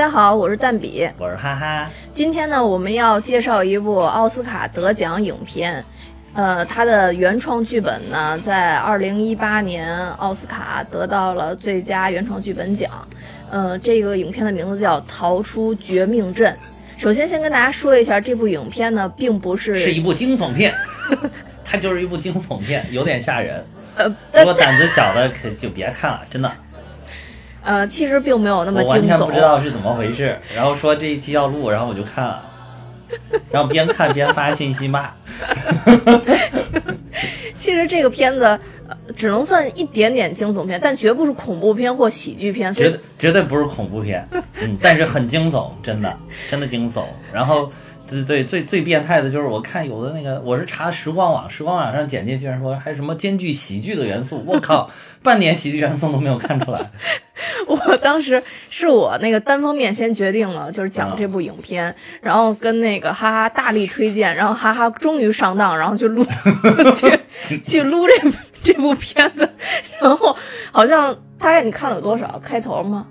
大家好，我是蛋比，我是哈哈。今天呢，我们要介绍一部奥斯卡得奖影片，呃，它的原创剧本呢，在二零一八年奥斯卡得到了最佳原创剧本奖。呃，这个影片的名字叫《逃出绝命镇》。首先，先跟大家说一下，这部影片呢，并不是是一部惊悚片，它就是一部惊悚片，有点吓人。呃，如果胆子小的可就别看了，真的。呃，其实并没有那么惊悚。我完全不知道是怎么回事，然后说这一期要录，然后我就看了，然后边看边发信息骂。其实这个片子只能算一点点惊悚片，但绝不是恐怖片或喜剧片。绝绝对不是恐怖片，嗯，但是很惊悚，真的真的惊悚。然后。对对，最最变态的就是我看有的那个，我是查时光网，时光网上简介竟然说还什么兼具喜剧的元素，我靠，半点喜剧元素都没有看出来。我当时是我那个单方面先决定了，就是讲这部影片，然后跟那个哈哈大力推荐，然后哈哈终于上当，然后 去录去去撸这这部片子，然后好像大概你看了多少开头吗？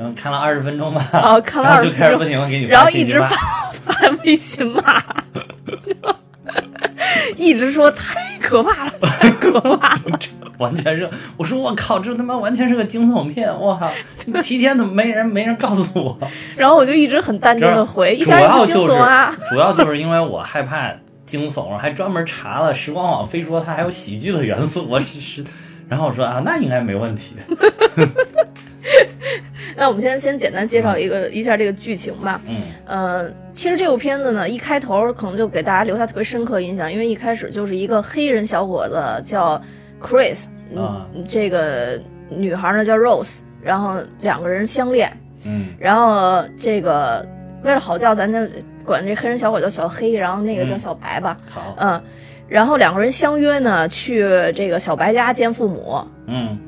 嗯，看了二十分钟吧。哦，看了二十分钟，就开始不停的给你然后一直发。发微信骂，一直说太可怕了，太可怕了，完全是我说我靠，这他妈完全是个惊悚片，我靠！提前怎么没人没人告诉我？然后我就一直很淡定的回，主要就是主要就是因为我害怕惊悚，还专门查了时光网，非说它还有喜剧的元素，我只是，然后我说啊，那应该没问题。那我们先先简单介绍一个一下这个剧情吧。嗯，呃，其实这部片子呢，一开头可能就给大家留下特别深刻印象，因为一开始就是一个黑人小伙子叫 Chris，嗯，这个女孩呢叫 Rose，然后两个人相恋。嗯，然后这个为了好叫，咱就管这黑人小伙叫小黑，然后那个叫小白吧。好，嗯，然后两个人相约呢去这个小白家见父母。嗯。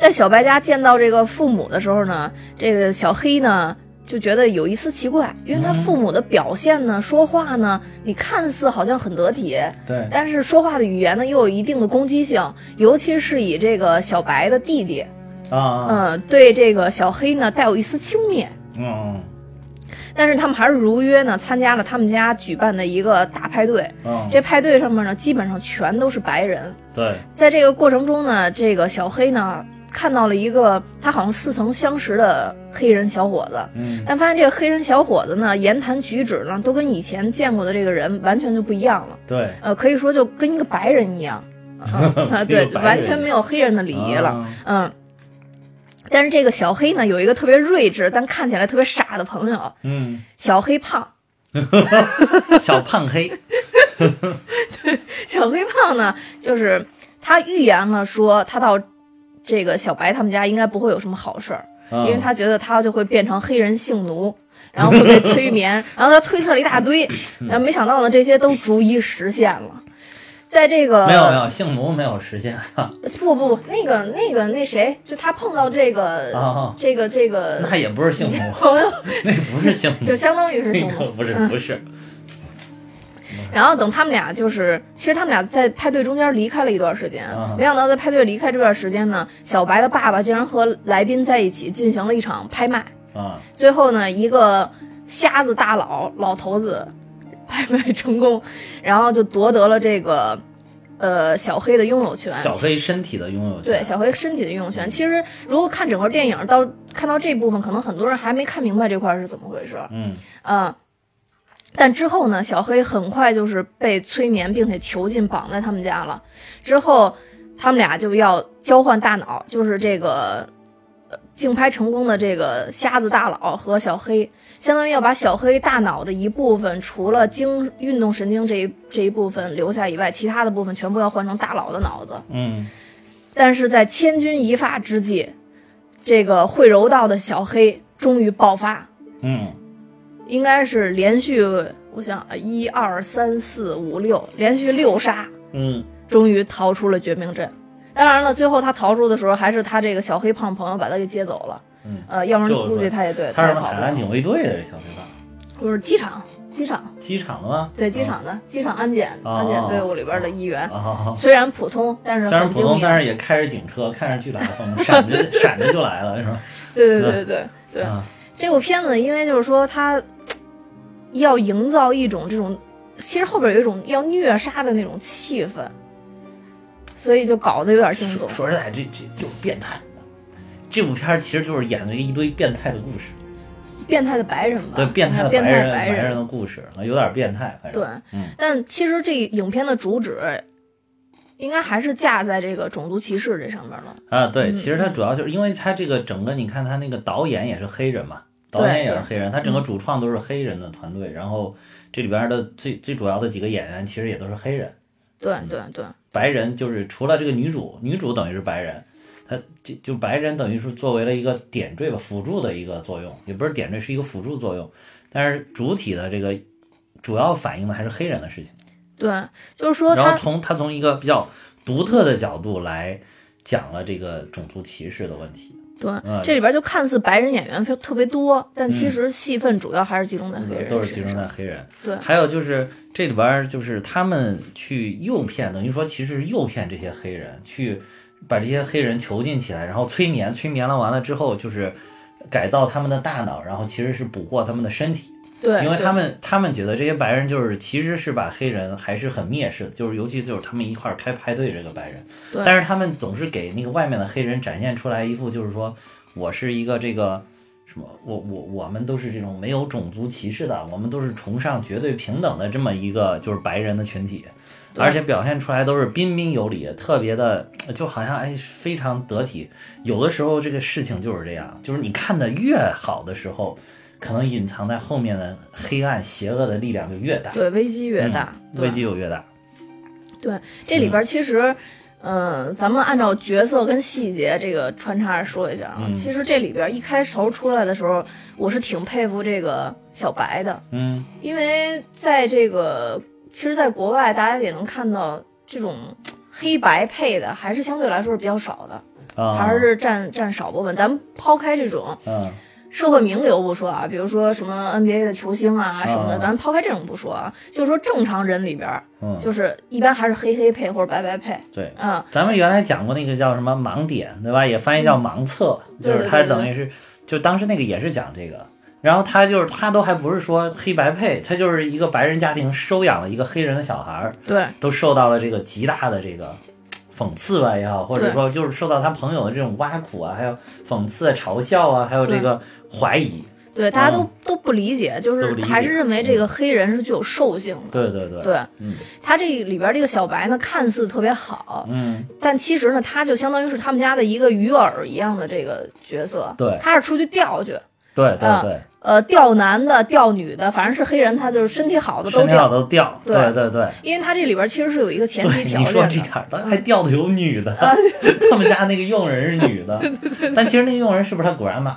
在小白家见到这个父母的时候呢，这个小黑呢就觉得有一丝奇怪，因为他父母的表现呢，说话呢，你看似好像很得体，对，但是说话的语言呢又有一定的攻击性，尤其是以这个小白的弟弟，啊，嗯，对这个小黑呢带有一丝轻蔑，嗯，但是他们还是如约呢参加了他们家举办的一个大派对，嗯，这派对上面呢基本上全都是白人，对，在这个过程中呢，这个小黑呢。看到了一个他好像似曾相识的黑人小伙子，嗯，但发现这个黑人小伙子呢，言谈举止呢，都跟以前见过的这个人完全就不一样了。对，呃，可以说就跟一个白人一样，啊，对，完全没有黑人的礼仪了，嗯。但是这个小黑呢，有一个特别睿智但看起来特别傻的朋友，嗯，小黑胖，小胖黑，对，小黑胖呢，就是他预言了说他到。这个小白他们家应该不会有什么好事儿，因为他觉得他就会变成黑人性奴，然后会被催眠，然后他推测了一大堆，然后没想到呢，这些都逐一实现了。在这个没有没有性奴没有实现，不不不，那个那个那谁，就他碰到这个这个这个，那也不是性奴，朋友 那不是性奴，就相当于是性奴，不是不是。然后等他们俩就是，其实他们俩在派对中间离开了一段时间，没想到在派对离开这段时间呢，小白的爸爸竟然和来宾在一起进行了一场拍卖啊！最后呢，一个瞎子大佬老头子拍卖成功，然后就夺得了这个呃小黑的拥有权，小黑身体的拥有权，对小黑身体的拥有权。其实如果看整个电影到看到这部分，可能很多人还没看明白这块是怎么回事。嗯嗯。但之后呢，小黑很快就是被催眠，并且囚禁绑在他们家了。之后，他们俩就要交换大脑，就是这个，呃，竞拍成功的这个瞎子大佬和小黑，相当于要把小黑大脑的一部分，除了经运动神经这一这一部分留下以外，其他的部分全部要换成大佬的脑子。嗯。但是在千钧一发之际，这个会柔道的小黑终于爆发。嗯。应该是连续，我想一二三四五六，连续六杀，嗯，终于逃出了绝命镇。当然了，最后他逃出的时候，还是他这个小黑胖朋友把他给接走了。嗯，呃，要不然估计他也对。他是海岸警卫队的小黑胖，不是机场，机场，机场的吗？对，机场的，机场安检安检队伍里边的一员。哦，虽然普通，但是虽然普通，但是也开着警车，看着巨大的风，闪着 闪着就来了，是吧？对对对对对。这部片子，因为就是说它要营造一种这种，其实后边有一种要虐杀的那种气氛，所以就搞得有点惊悚。说实在，这这就是变态。这部片其实就是演了一堆变态的故事，变态的白人吧？对，变态的变白人白人的故事，有点变态。反正对，嗯，但其实这影片的主旨应该还是架在这个种族歧视这上面了。啊，对，嗯其实它主要就是因为它这个整个，你看它那个导演也是黑人嘛，导演也是黑人，他整个主创都是黑人的团队，然后这里边的最最主要的几个演员其实也都是黑人。对对对，白人就是除了这个女主，女主等于是白人，她就就白人等于是作为了一个点缀吧，辅助的一个作用，也不是点缀，是一个辅助作用。但是主体的这个主要反映的还是黑人的事情。对，就是说然后从他从一个比较独特的角度来讲了这个种族歧视的问题。对嗯。这里边就看似白人演员非特别多，但其实戏份主要还是集中在黑人都是集中在黑人。对。还有就是这里边就是他们去诱骗，等于说其实是诱骗这些黑人，去把这些黑人囚禁起来，然后催眠，催眠了完了之后就是改造他们的大脑，然后其实是捕获他们的身体，对，因为他们他们觉得这些白人就是其实是把黑人还是很蔑视的，就是尤其就是他们一块儿开派对这个白人，对但是他们总是给那个外面的黑人展现出来一副就是说我是一个这个。什么？我我我们都是这种没有种族歧视的，我们都是崇尚绝对平等的这么一个就是白人的群体，而且表现出来都是彬彬有礼，特别的就好像哎非常得体。有的时候这个事情就是这样，就是你看的越好的时候，可能隐藏在后面的黑暗邪恶的力量就越大，对危机越大，嗯危机就越大。对，这里边其实，嗯、咱们按照角色跟细节这个穿插着说一下啊。嗯其实这里边一开头出来的时候，我是挺佩服这个小白的，嗯因为在这个，其实，在国外大家也能看到这种黑白配的，还是相对来说是比较少的，啊，还是占占少部分。咱们抛开这种嗯社会名流不说啊，比如说什么 NBA 的球星啊什么的，啊咱抛开这种不说啊，就是说正常人里边，嗯，就是一般还是黑黑配或者白白配，对。嗯，咱们原来讲过那个叫什么盲点，对吧？也翻译叫盲测，就是它对对对等于是，就当时那个也是讲这个。然后他就是他都还不是说黑白配，他就是一个白人家庭收养了一个黑人的小孩儿，对都受到了这个极大的这个讽刺吧也好，或者说就是受到他朋友的这种挖苦啊，还有讽刺、嘲笑啊，还有这个怀疑。对，大家都、都不理解，就是还是认为这个黑人是具有兽性的。对对对，对，嗯。他这里边这个小白呢，看似特别好，嗯，但其实呢，他就相当于是他们家的一个鱼饵一样的这个角色。对。他是出去钓去，对对啊对，呃，钓男的、钓女的，反正是黑人，他就是身体好的都身体好钓。都钓，对对对对。因为他这里边其实是有一个前提对，条你说。这点儿，他还钓的有女的，他们家那个佣人是女的，但其实那个佣人是不是他 grandma？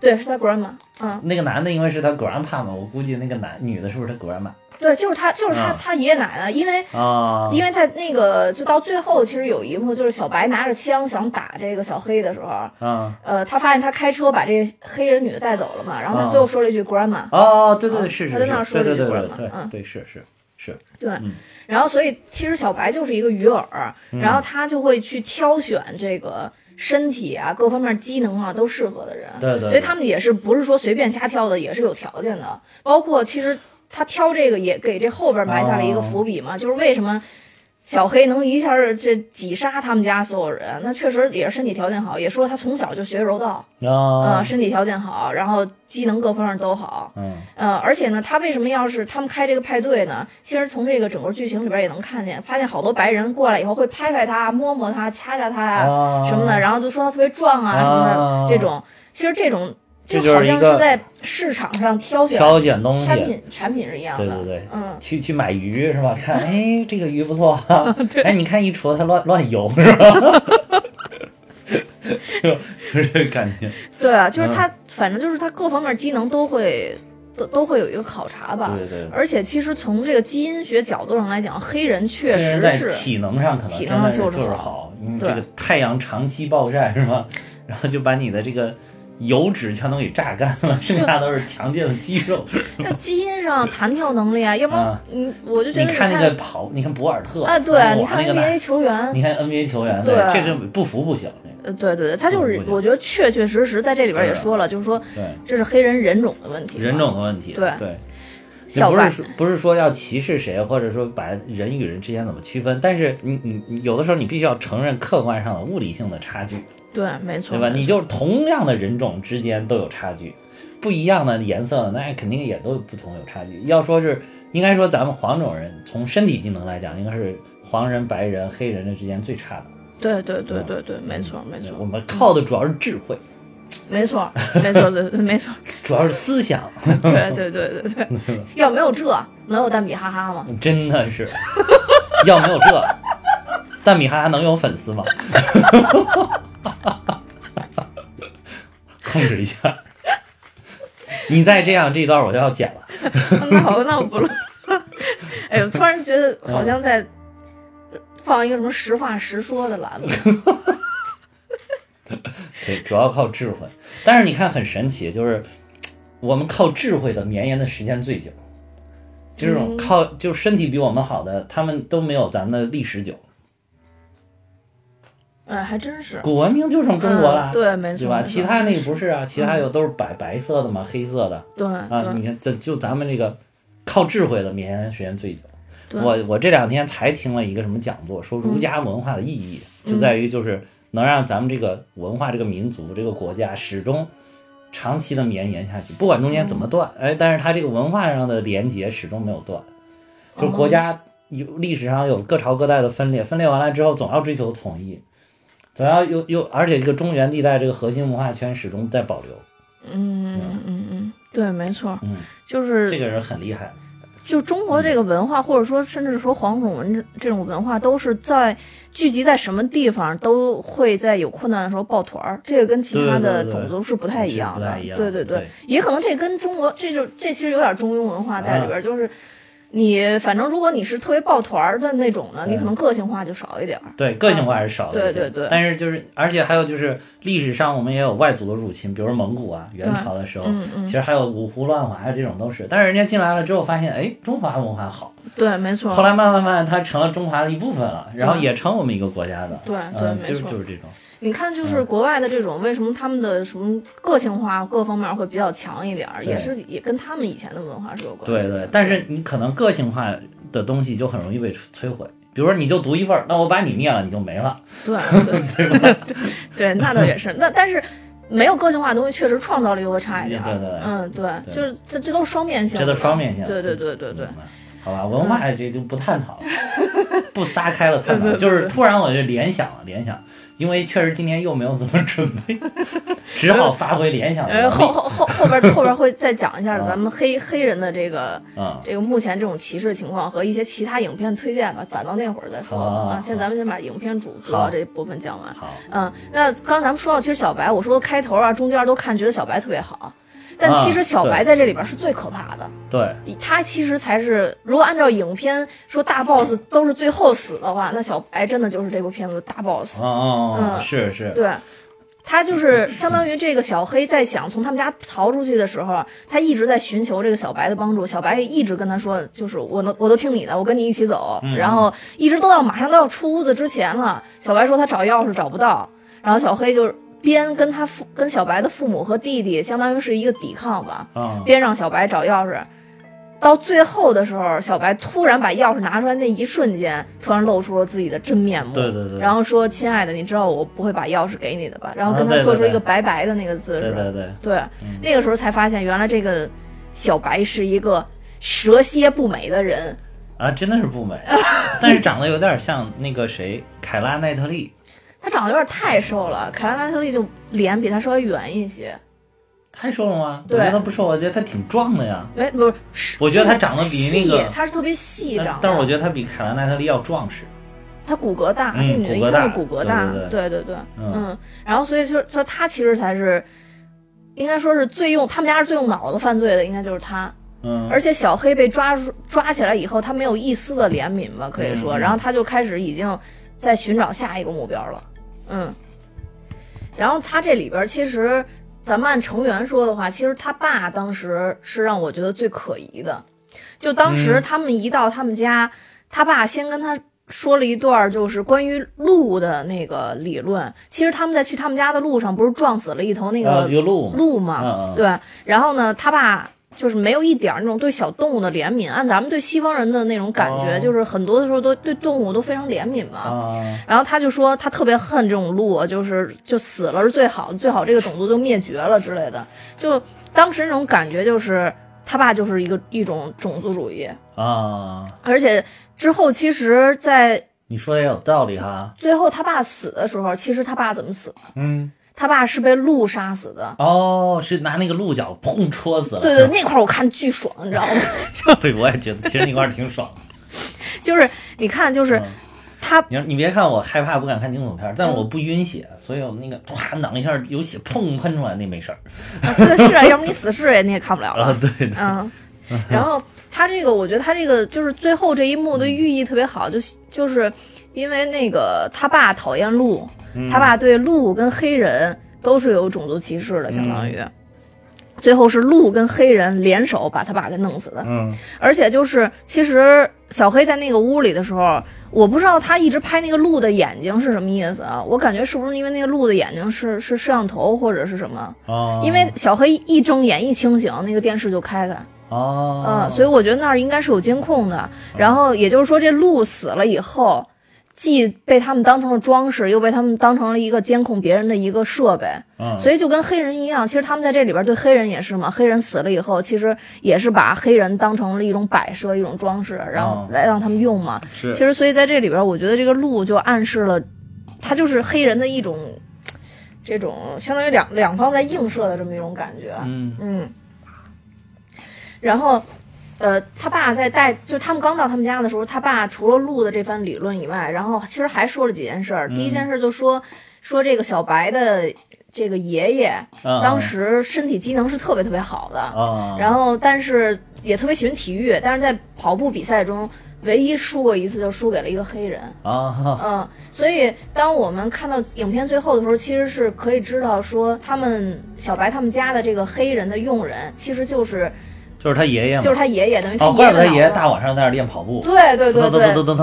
对，是他 grandma，嗯，那个男的因为是他 grandpa 嘛，我估计那个男女的是不是他 grandma 对，就是他，就是他，啊。他爷爷奶奶，因为啊？因为在那个就到最后，其实有一幕就是小白拿着枪想打这个小黑的时候，啊呃，他发现他开车把这个黑人女的带走了嘛，然后他啊。最后说了一句 grandma，、哦，对对啊对，是是他在那儿，说了一句 grandma，嗯。对是是是，对，嗯。然后所以其实小白就是一个鱼饵，然后他就会去挑选这个身体啊各方面机能啊都适合的人，对对，所以他们也是不是说随便瞎挑的，也是有条件的，包括其实他挑这个也给这后边埋下了一个伏笔嘛，就是为什么。小黑能一下儿这挤杀他们家所有人，那确实也是身体条件好，也说他从小就学柔道，啊呃，身体条件好，然后机能各方面都好，嗯呃，而且呢，他为什么要是他们开这个派对呢？其实从这个整个剧情里边也能看见，发现好多白人过来以后会拍拍他、摸摸他、掐掐他呀、啊什么的，然后就说他特别壮啊什么的，啊这种其实这种这就好就是一个像是在市场上挑选挑选东西，产品产品是一样的，对对对嗯，去去买鱼是吧？看，哎，这个鱼不错，哎，你看一戳它乱乱游是吧？就 就是这个感觉，对啊，就是嗯他，反正就是他各方面机能都会都都会有一个考察吧。对对。而且其实从这个基因学角度上来讲，黑人确实是体能上可能体能上就是好好，因为这个太阳长期暴晒是吧？然后就把你的这个油脂全都给榨干了，剩下都是强健的肌肉。那基因上弹跳能力啊，要不然啊。嗯，我就觉得你看那个跑，你看博尔特啊，对，你看 NBA 球员，你看 NBA 球员，对这是不服不行，这个。呃，对对对，他就是，我觉得确确实实在这里边也说了，就是说对。这是黑人人种的问题，人种的问题，对。对。小白不是说不是说要歧视谁，或者说把人与人之间怎么区分，但是你你你有的时候你必须要承认客观上的物理性的差距，对，没错，对吧？你就是同样的人种之间都有差距，不一样的颜色那肯定也都有不同有差距。要说是应该说咱们黄种人从身体机能来讲，应该是黄人、白人、黑人的之间最差的。对对对对对，没错没错我们靠的主要是智慧，没错没错对对没错，主要是思想，对对对对对，要没有这能有蛋比哈哈吗？真的是 要没有这，蛋比哈哈能有粉丝吗？控制一下，你再这样，这一段我就要剪了。那好，那我不录。哎呦，突然觉得好像在放一个什么实话实说的栏目。对，主要靠智慧。但是你看，很神奇，就是我们靠智慧的绵延的时间最久。就这种靠，就身体比我们好的，他们都没有咱们的历史久。哎，还真是。古文明就剩中国了，嗯对，没错，对吧？其他那个不是啊，其他有都是白白色的嘛，黑色的对啊。对你看，这就咱们这个靠智慧的绵延时间最久。对我我这两天才听了一个什么讲座，说儒家文化的意义、嗯就在于就是能让咱们这个文化、这个民族、这个国家始终长期的绵延下去，不管中间怎么断，嗯哎，但是它这个文化上的连结始终没有断，就是国家有历史上有各朝各代的分裂，分裂完了之后总要追求统一，总要又又而且这个中原地带这个核心文化圈始终在保留，嗯嗯嗯，对，没错，嗯，就是这个人很厉害，就中国这个文化，或者说甚至说黄种人这这种文化，都是在聚集在什么地方，都会在有困难的时候抱团儿。这个跟其他的种族是不太一样的。对对对。也可能这跟中国这就这其实有点中庸文化在里边儿，就是你反正如果你是特别抱团儿的那种呢，你可能个性化就少一点儿。对，个性化还是少了一些。对对对但是就是，而且还有就是，历史上我们也有外族的入侵，比如说蒙古啊，元朝的时候，嗯嗯其实还有五胡乱华呀，这种都是。但是人家进来了之后，发现哎，中华文化好，对，没错。后来慢慢慢，它成了中华的一部分了，然后也成我们一个国家的。对对嗯，就是就是这种。你看，就是国外的这种，为什么他们的什么个性化各方面会比较强一点儿，也是也跟他们以前的文化是有关系。对对，但是你可能个性化的东西就很容易被摧毁。比如说，你就独一份儿，那我把你灭了，你就没了。对对 对 对，那倒也是。那但是没有个性化的东西，确实创造力就会差一点儿。对对对嗯，对，对就是这这都是双面性的，这都双面性对对对对对明。白好吧，文化这就不探讨了，不撒开了探讨，就是突然我就联想了，联想，因为确实今天又没有怎么准备，只好发挥联想的呃，能力。后后后后边后边会再讲一下啊。咱们黑黑人的这个嗯，这个目前这种歧视情况和一些其他影片推荐吧，攒到那会儿再说。啊，先咱们先把影片主主要这部分讲完。好，嗯，那刚咱们说到，其实小白，我说开头啊，中间都看觉得小白特别好，但啊其实小白在这里边是最可怕的。对，他其实才是，如果按照影片说大 boss 都是最后死的话，那小白真的就是这部片子的大 boss。嗯是是，对，他就是相当于这个小黑在想从他们家逃出去的时候，他一直在寻求这个小白的帮助。小白一直跟他说，就是我能我都听你的，我跟你一起走。嗯然后一直都要马上都要出屋子之前了，小白说他找钥匙找不到，然后小黑就是边跟他父跟小白的父母和弟弟相当于是一个抵抗吧，啊，边让小白找钥匙。到最后的时候，小白突然把钥匙拿出来那一瞬间，突然露出了自己的真面目。对对对然后说：“亲爱的，你知道我不会把钥匙给你的吧？”然后跟他做出一个白白的那个姿势。对对对，对那个时候才发现，原来这个小白是一个蛇蝎不美的人。啊，真的是不美，但是长得有点像那个谁，凯拉奈特利，他长得有点太瘦了，凯拉奈特利就脸比他稍微圆一些。太瘦了吗？我觉得他不瘦，我觉得他挺壮的呀。哎，不是，我觉得他长得比那个他是特别细长，但但是我觉得他比凯拉奈特利要壮实。他骨骼大，嗯这女的一是骨骼大，对对对对嗯嗯，然后所以就是说他其实才是，应该说是最用他们家是最用脑子犯罪的，应该就是他。嗯，而且小黑被抓住抓起来以后，他没有一丝的怜悯吧，可以说，然后他就开始已经在寻找下一个目标了，嗯。然后他这里边其实，咱们按成员说的话，其实他爸当时是让我觉得最可疑的，就当时嗯他们一到他们家，他爸先跟他说了一段就是关于鹿的那个理论。其实他们在去他们家的路上，不是撞死了一头那啊个鹿，鹿嘛？对。然后呢，他爸就是没有一点儿那种对小动物的怜悯。按咱们对西方人的那种感觉，哦就是很多的时候都对动物都非常怜悯嘛。啊，然后他就说他特别恨这种鹿，就是就死了是最好，最好这个种族就灭绝了之类的。就当时那种感觉就是他爸就是一个一种种族主义，啊，而且之后其实，在你说的也有道理哈。最后他爸死的时候，其实他爸怎么死的？嗯，他爸是被鹿杀死的。哦，是拿那个鹿角碰戳死了。对对，那块儿我看巨爽，你知道吗？对，我也觉得其实那块儿挺爽。就是你看，就是嗯他你你别看我害怕不敢看惊悚片儿，但是我不晕血，所以我那个哗攮一下有血砰喷出来那没事儿。是啊，要不你死侍你也看不了了。啊，对的，嗯，然后他这个，我觉得他这个就是最后这一幕的寓意特别好，就就是因为那个他爸讨厌鹿，嗯他爸对鹿跟黑人都是有种族歧视的，相当于。最后是鹿跟黑人联手把他爸给弄死的，嗯而且就是其实小黑在那个屋里的时候，我不知道他一直拍那个鹿的眼睛是什么意思啊？我感觉是不是因为那个鹿的眼睛是是摄像头或者是什么？哦，因为小黑一睁眼一清醒，那个电视就开开。哦，嗯，所以我觉得那儿应该是有监控的。然后也就是说，这鹿死了以后，既被他们当成了装饰，又被他们当成了一个监控别人的一个设备。嗯，所以就跟黑人一样，其实他们在这里边对黑人也是嘛。黑人死了以后，其实也是把黑人当成了一种摆设、一种装饰，然后哦来让他们用嘛。是其实，所以在这里边，我觉得这个鹿就暗示了，它就是黑人的一种，这种相当于两两方在映射的这么一种感觉。嗯嗯，然后，呃，他爸在带，就是他们刚到他们家的时候，他爸除了录的这番理论以外，然后其实还说了几件事儿。第一件事就说说这个小白的这个爷爷，嗯当时身体机能是特别特别好的，啊，然后但是也特别喜欢体育，但是在跑步比赛中。唯一输过一次，就输给了一个黑人。啊，嗯，所以当我们看到影片最后的时候，其实是可以知道说，他们小白他们家的这个黑人的佣人，其实就是就是他爷爷嘛，就是他爷爷，等于他哦，爷怪不得他爷爷大晚上在那儿练跑步，对对对对，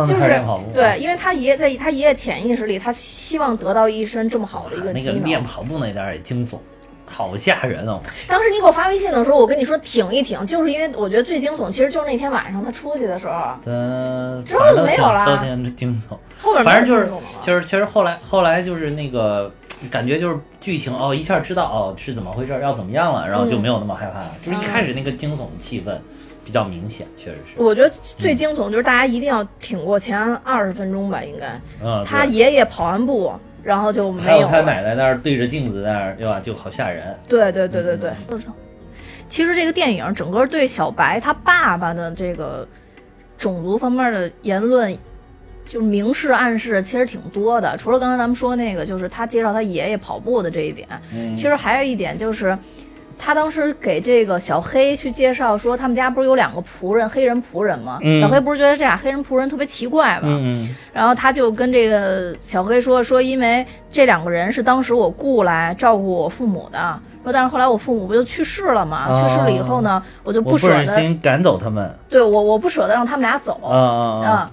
就是对，因为他爷爷在他爷爷潜意识里，他希望得到一身这么好的一个那技能。个练跑步那点儿也惊悚，好吓人哦！当时你给我发微信的时候，我跟你说挺一挺，就是因为我觉得最惊悚，其实就是那天晚上他出去的时候，呃，之后就没有了。都挺惊悚。后边反正就是没有惊悚了。就是其实后来后来就是那个感觉就是剧情哦，一下知道哦是怎么回事，要怎么样了，然后就嗯没有那么害怕了。就是一开始那个惊悚的气氛比较明显，确实是。我觉得最惊悚就是大家一定要挺过前二十分钟吧，应该。嗯，他爷爷跑完步，然后就没有他没有他。奶奶那儿对着镜子在那儿，对吧？就好吓人。对对对对对嗯，就是其实这个电影整个对小白他爸爸的这个种族方面的言论，就明示暗示其实挺多的。除了刚才咱们说那个，就是他介绍他爷爷跑步的这一点，嗯，其实还有一点就是。他当时给这个小黑去介绍说，他们家不是有两个仆人，黑人仆人吗？嗯小黑不是觉得这俩黑人仆人特别奇怪吗？嗯然后他就跟这个小黑说说，因为这两个人是当时我雇来照顾我父母的，说但是后来我父母不就去世了嘛？哦去世了以后呢，我就不舍得，赶走他们。对我我不舍得让他们俩走啊啊啊！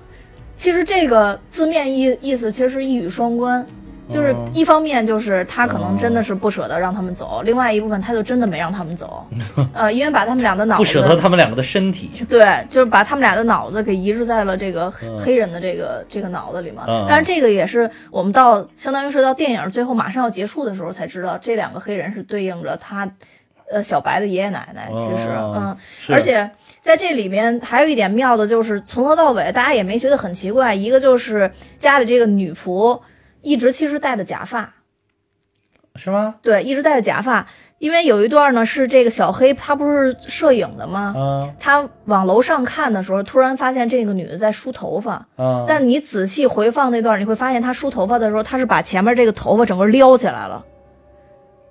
啊。其实这个字面意意思其实是一语双关。就是哦一方面就是他可能真的是不舍得让他们走，另外一部分他就真的没让他们走，呃，因为把他们俩的脑子不舍得他们两个的身体。对，就是把他们俩的脑子给移植在了这个黑人的这个这个脑子里嘛。嗯但是这个也是我们到相当于是到电影最后马上要结束的时候才知道，这两个黑人是对应着他，呃，小白的爷爷奶奶。其实，哦嗯，而且在这里面还有一点妙的就是从头到尾大家也没觉得很奇怪，一个就是家里这个女仆一直其实戴的假发，是吗？对，一直戴的假发。因为有一段呢是这个小黑他不是摄影的吗？嗯他往楼上看的时候，突然发现这个女的在梳头发。嗯。但你仔细回放那段，你会发现她梳头发的时候，她是把前面这个头发整个撩起来了，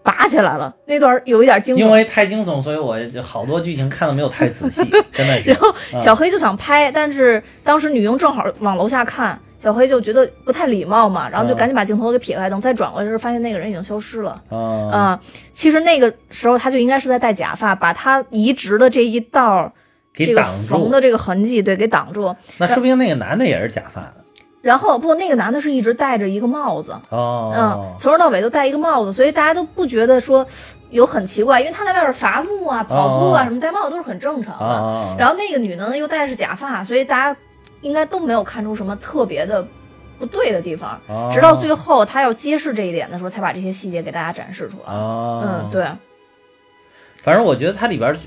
拔起来了。那段有一点惊悚。因为太惊悚，所以我好多剧情看的没有太仔细，真的是。然后嗯小黑就想拍，但是当时女佣正好往楼下看，小黑就觉得不太礼貌嘛，然后就嗯赶紧把镜头给撇开，等再转过来的时候，发现那个人已经消失了。嗯啊、其实那个时候他就应该是在戴假发，把他移植的这一道这个给挡住。缝的这个痕迹，对，给挡住。那说不定那个男的也是假发的。然后不，那个男的是一直戴着一个帽子，嗯哦，，从头到尾都戴一个帽子，所以大家都不觉得说有很奇怪，因为他在外边伐木啊、跑步啊哦。什么戴帽子都是很正常的。啊，然后那个女的呢又戴的是假发，所以大家应该都没有看出什么特别的不对的地方。哦。直到最后他要揭示这一点的时候，才把这些细节给大家展示出来。哦，嗯，对，反正我觉得它里边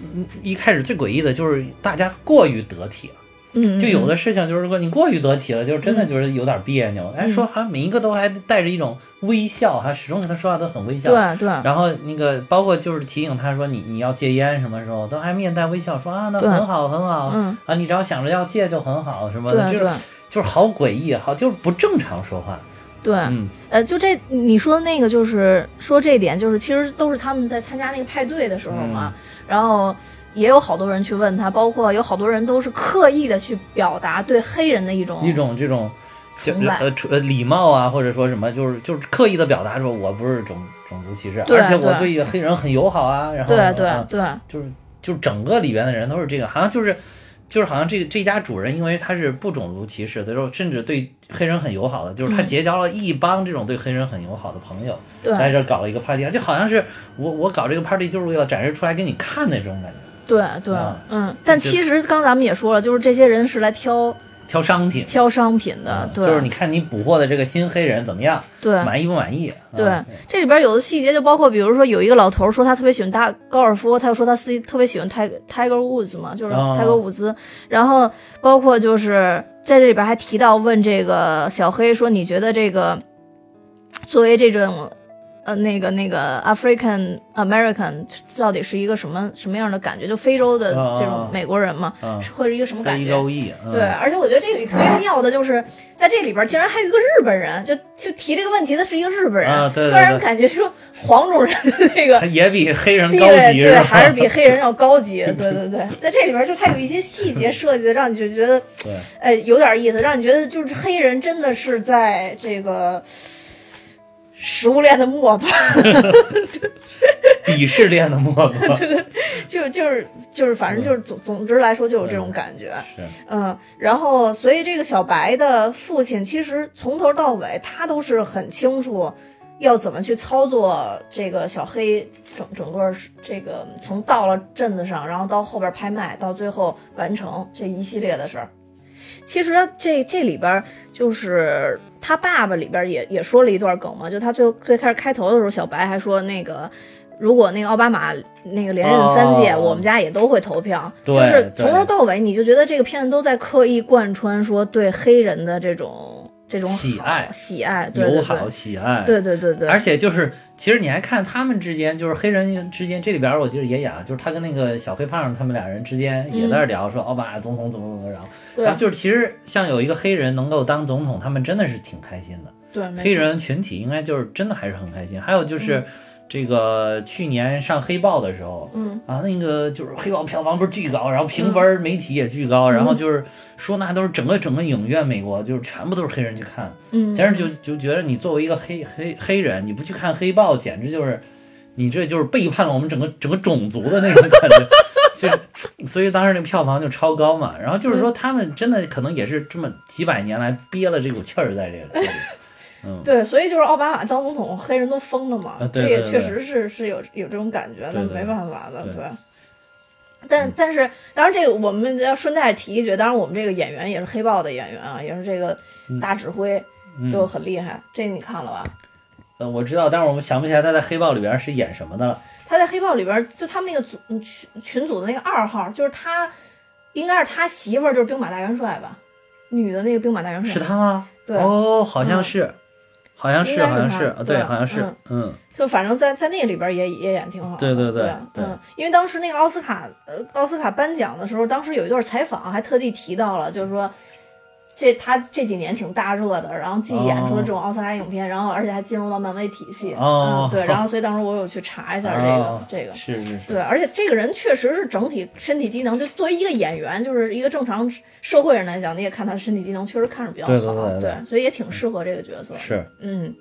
一开始最诡异的就是大家过于得体了，嗯，就有的事情就是说你过于得体了，就是真的就是有点别扭。哎，说啊，每一个都还带着一种微笑，哈，始终跟他说话都很微笑。对对然后那个包括就是提醒他说你你要戒烟什么时候都还面带微笑说啊那很好很好，嗯。啊你只要想着要戒就很好什么的，就是就是好诡异，好就是不正常说话。对，嗯。呃，就这你说的那个，就是说这一点，就是其实都是他们在参加那个派对的时候嘛，嗯。然后也有好多人去问他，包括有好多人都是刻意的去表达对黑人的一种一种这种呃呃礼貌啊，或者说什么，就是就是刻意的表达说我不是种种族歧视，而且我对。对黑人很友好啊。然后对对啊对。就是就是整个里边的人都是这个，好像就是就是好像这这家主人因为他是不种族歧视的时候，甚至对黑人很友好的，就是他嗯结交了一帮这种对黑人很友好的朋友，在对这搞了一个 party，就好像是我我搞这个 party 就是为了展示出来给你看的这种感觉，对对啊，嗯，但其实刚咱们也说了，就是这些人是来挑挑商品。挑商品的嗯，对，就是你看你捕获的这个新黑人怎么样，对。满意不满意？对啊，这里边有的细节就包括，比如说有一个老头说他特别喜欢打高尔夫，他又说他自己特别喜欢泰 Tiger Woods 嘛，就是哦。泰格伍兹。然后包括就是在这里边还提到问这个小黑说，你觉得这个作为这种呃那个那个 African American 到底是一个什么什么样的感觉？就非洲的这种哦美国人嘛，嗯是会是一个什么感觉？非洲裔，嗯对，而且我觉得这里特别妙的就是，在这里边竟然还有一个日本人，就就提这个问题的是一个日本人，啊对对虽然感觉说黄种人的那个 也比黑人高级，对，还是比黑人要高级，对对对，在这里边就他有一些细节设计的，让你就觉得，哎，有点意思，让你觉得就是黑人真的是在这个食物链的末端，鄙视链的末端，就就是就是，反正就是总总之来说就有这种感觉。是嗯，然后所以这个小白的父亲其实从头到尾他都是很清楚要怎么去操作这个小黑整整个这个从到了镇子上，然后到后边拍卖，到最后完成这一系列的事儿。其实这这里边就是他爸爸里边也也说了一段梗嘛，就他最后最开始开头的时候，小白还说那个。如果那个奥巴马那个连任三届，哦我们家也都会投票。就是从头到尾，你就觉得这个片子都在刻意贯穿说对黑人的这种这种喜爱喜爱，对对友好喜爱，对对对对。对，而且就是，其实你还看他们之间，就是黑人之间，这里边我记得也演了，就是他跟那个小黑胖他们俩人之间也在那聊说奥巴马总统怎么怎么着，对。然后就是其实像有一个黑人能够当总统，他们真的是挺开心的，对黑人群体应该就是真的还是很开心。还有就是这个去年上黑豹的时候，嗯啊，那个就是黑豹票房不是巨高，然后评分媒体也巨高，然后就是说那都是整个整个影院美国就是全部都是黑人去看，嗯，但是就就觉得你作为一个黑黑黑人，你不去看黑豹，简直就是你这就是背叛了我们整个整个种族的那种感觉。就是，所以当时那个票房就超高嘛。然后就是说，他们真的可能也是这么几百年来憋了这股气儿在这个这里。嗯，对，所以就是奥巴马当总统，黑人都疯了嘛，啊对这也确实是是有有这种感觉，那没办法的，对对。但但是，当然这个我们要顺带提一句，当然我们这个演员也是黑豹的演员啊，也是这个大指挥，就很厉害。这你看了吧？呃，我知道，但是我们想不起来他在黑豹里边是演什么的了。他在黑豹里边，就他们那个组群群组的那个二号，就是他，应该是他媳妇儿，就是兵马大元帅吧，女的那个兵马大元帅是他吗？对哦，好像是，好像是，好像是，对，好像是嗯，嗯，就反正在在那个里边也也演挺好的。对对对嗯，因为当时那个奥斯卡呃奥斯卡颁奖的时候，当时有一段采访还特地提到了，就是说这他这几年挺大热的，然后既演出了这种奥斯卡影片，然后而且还进入到漫威体系。哦嗯，对，然后所以当时我有去查一下这个、哦这个。是是是，对，而且这个人确实是整体身体机能，就作为一个演员，就是一个正常社会人来讲，你也看他身体机能确实看着比较好，对对对对所以也挺适合这个角色。是，嗯，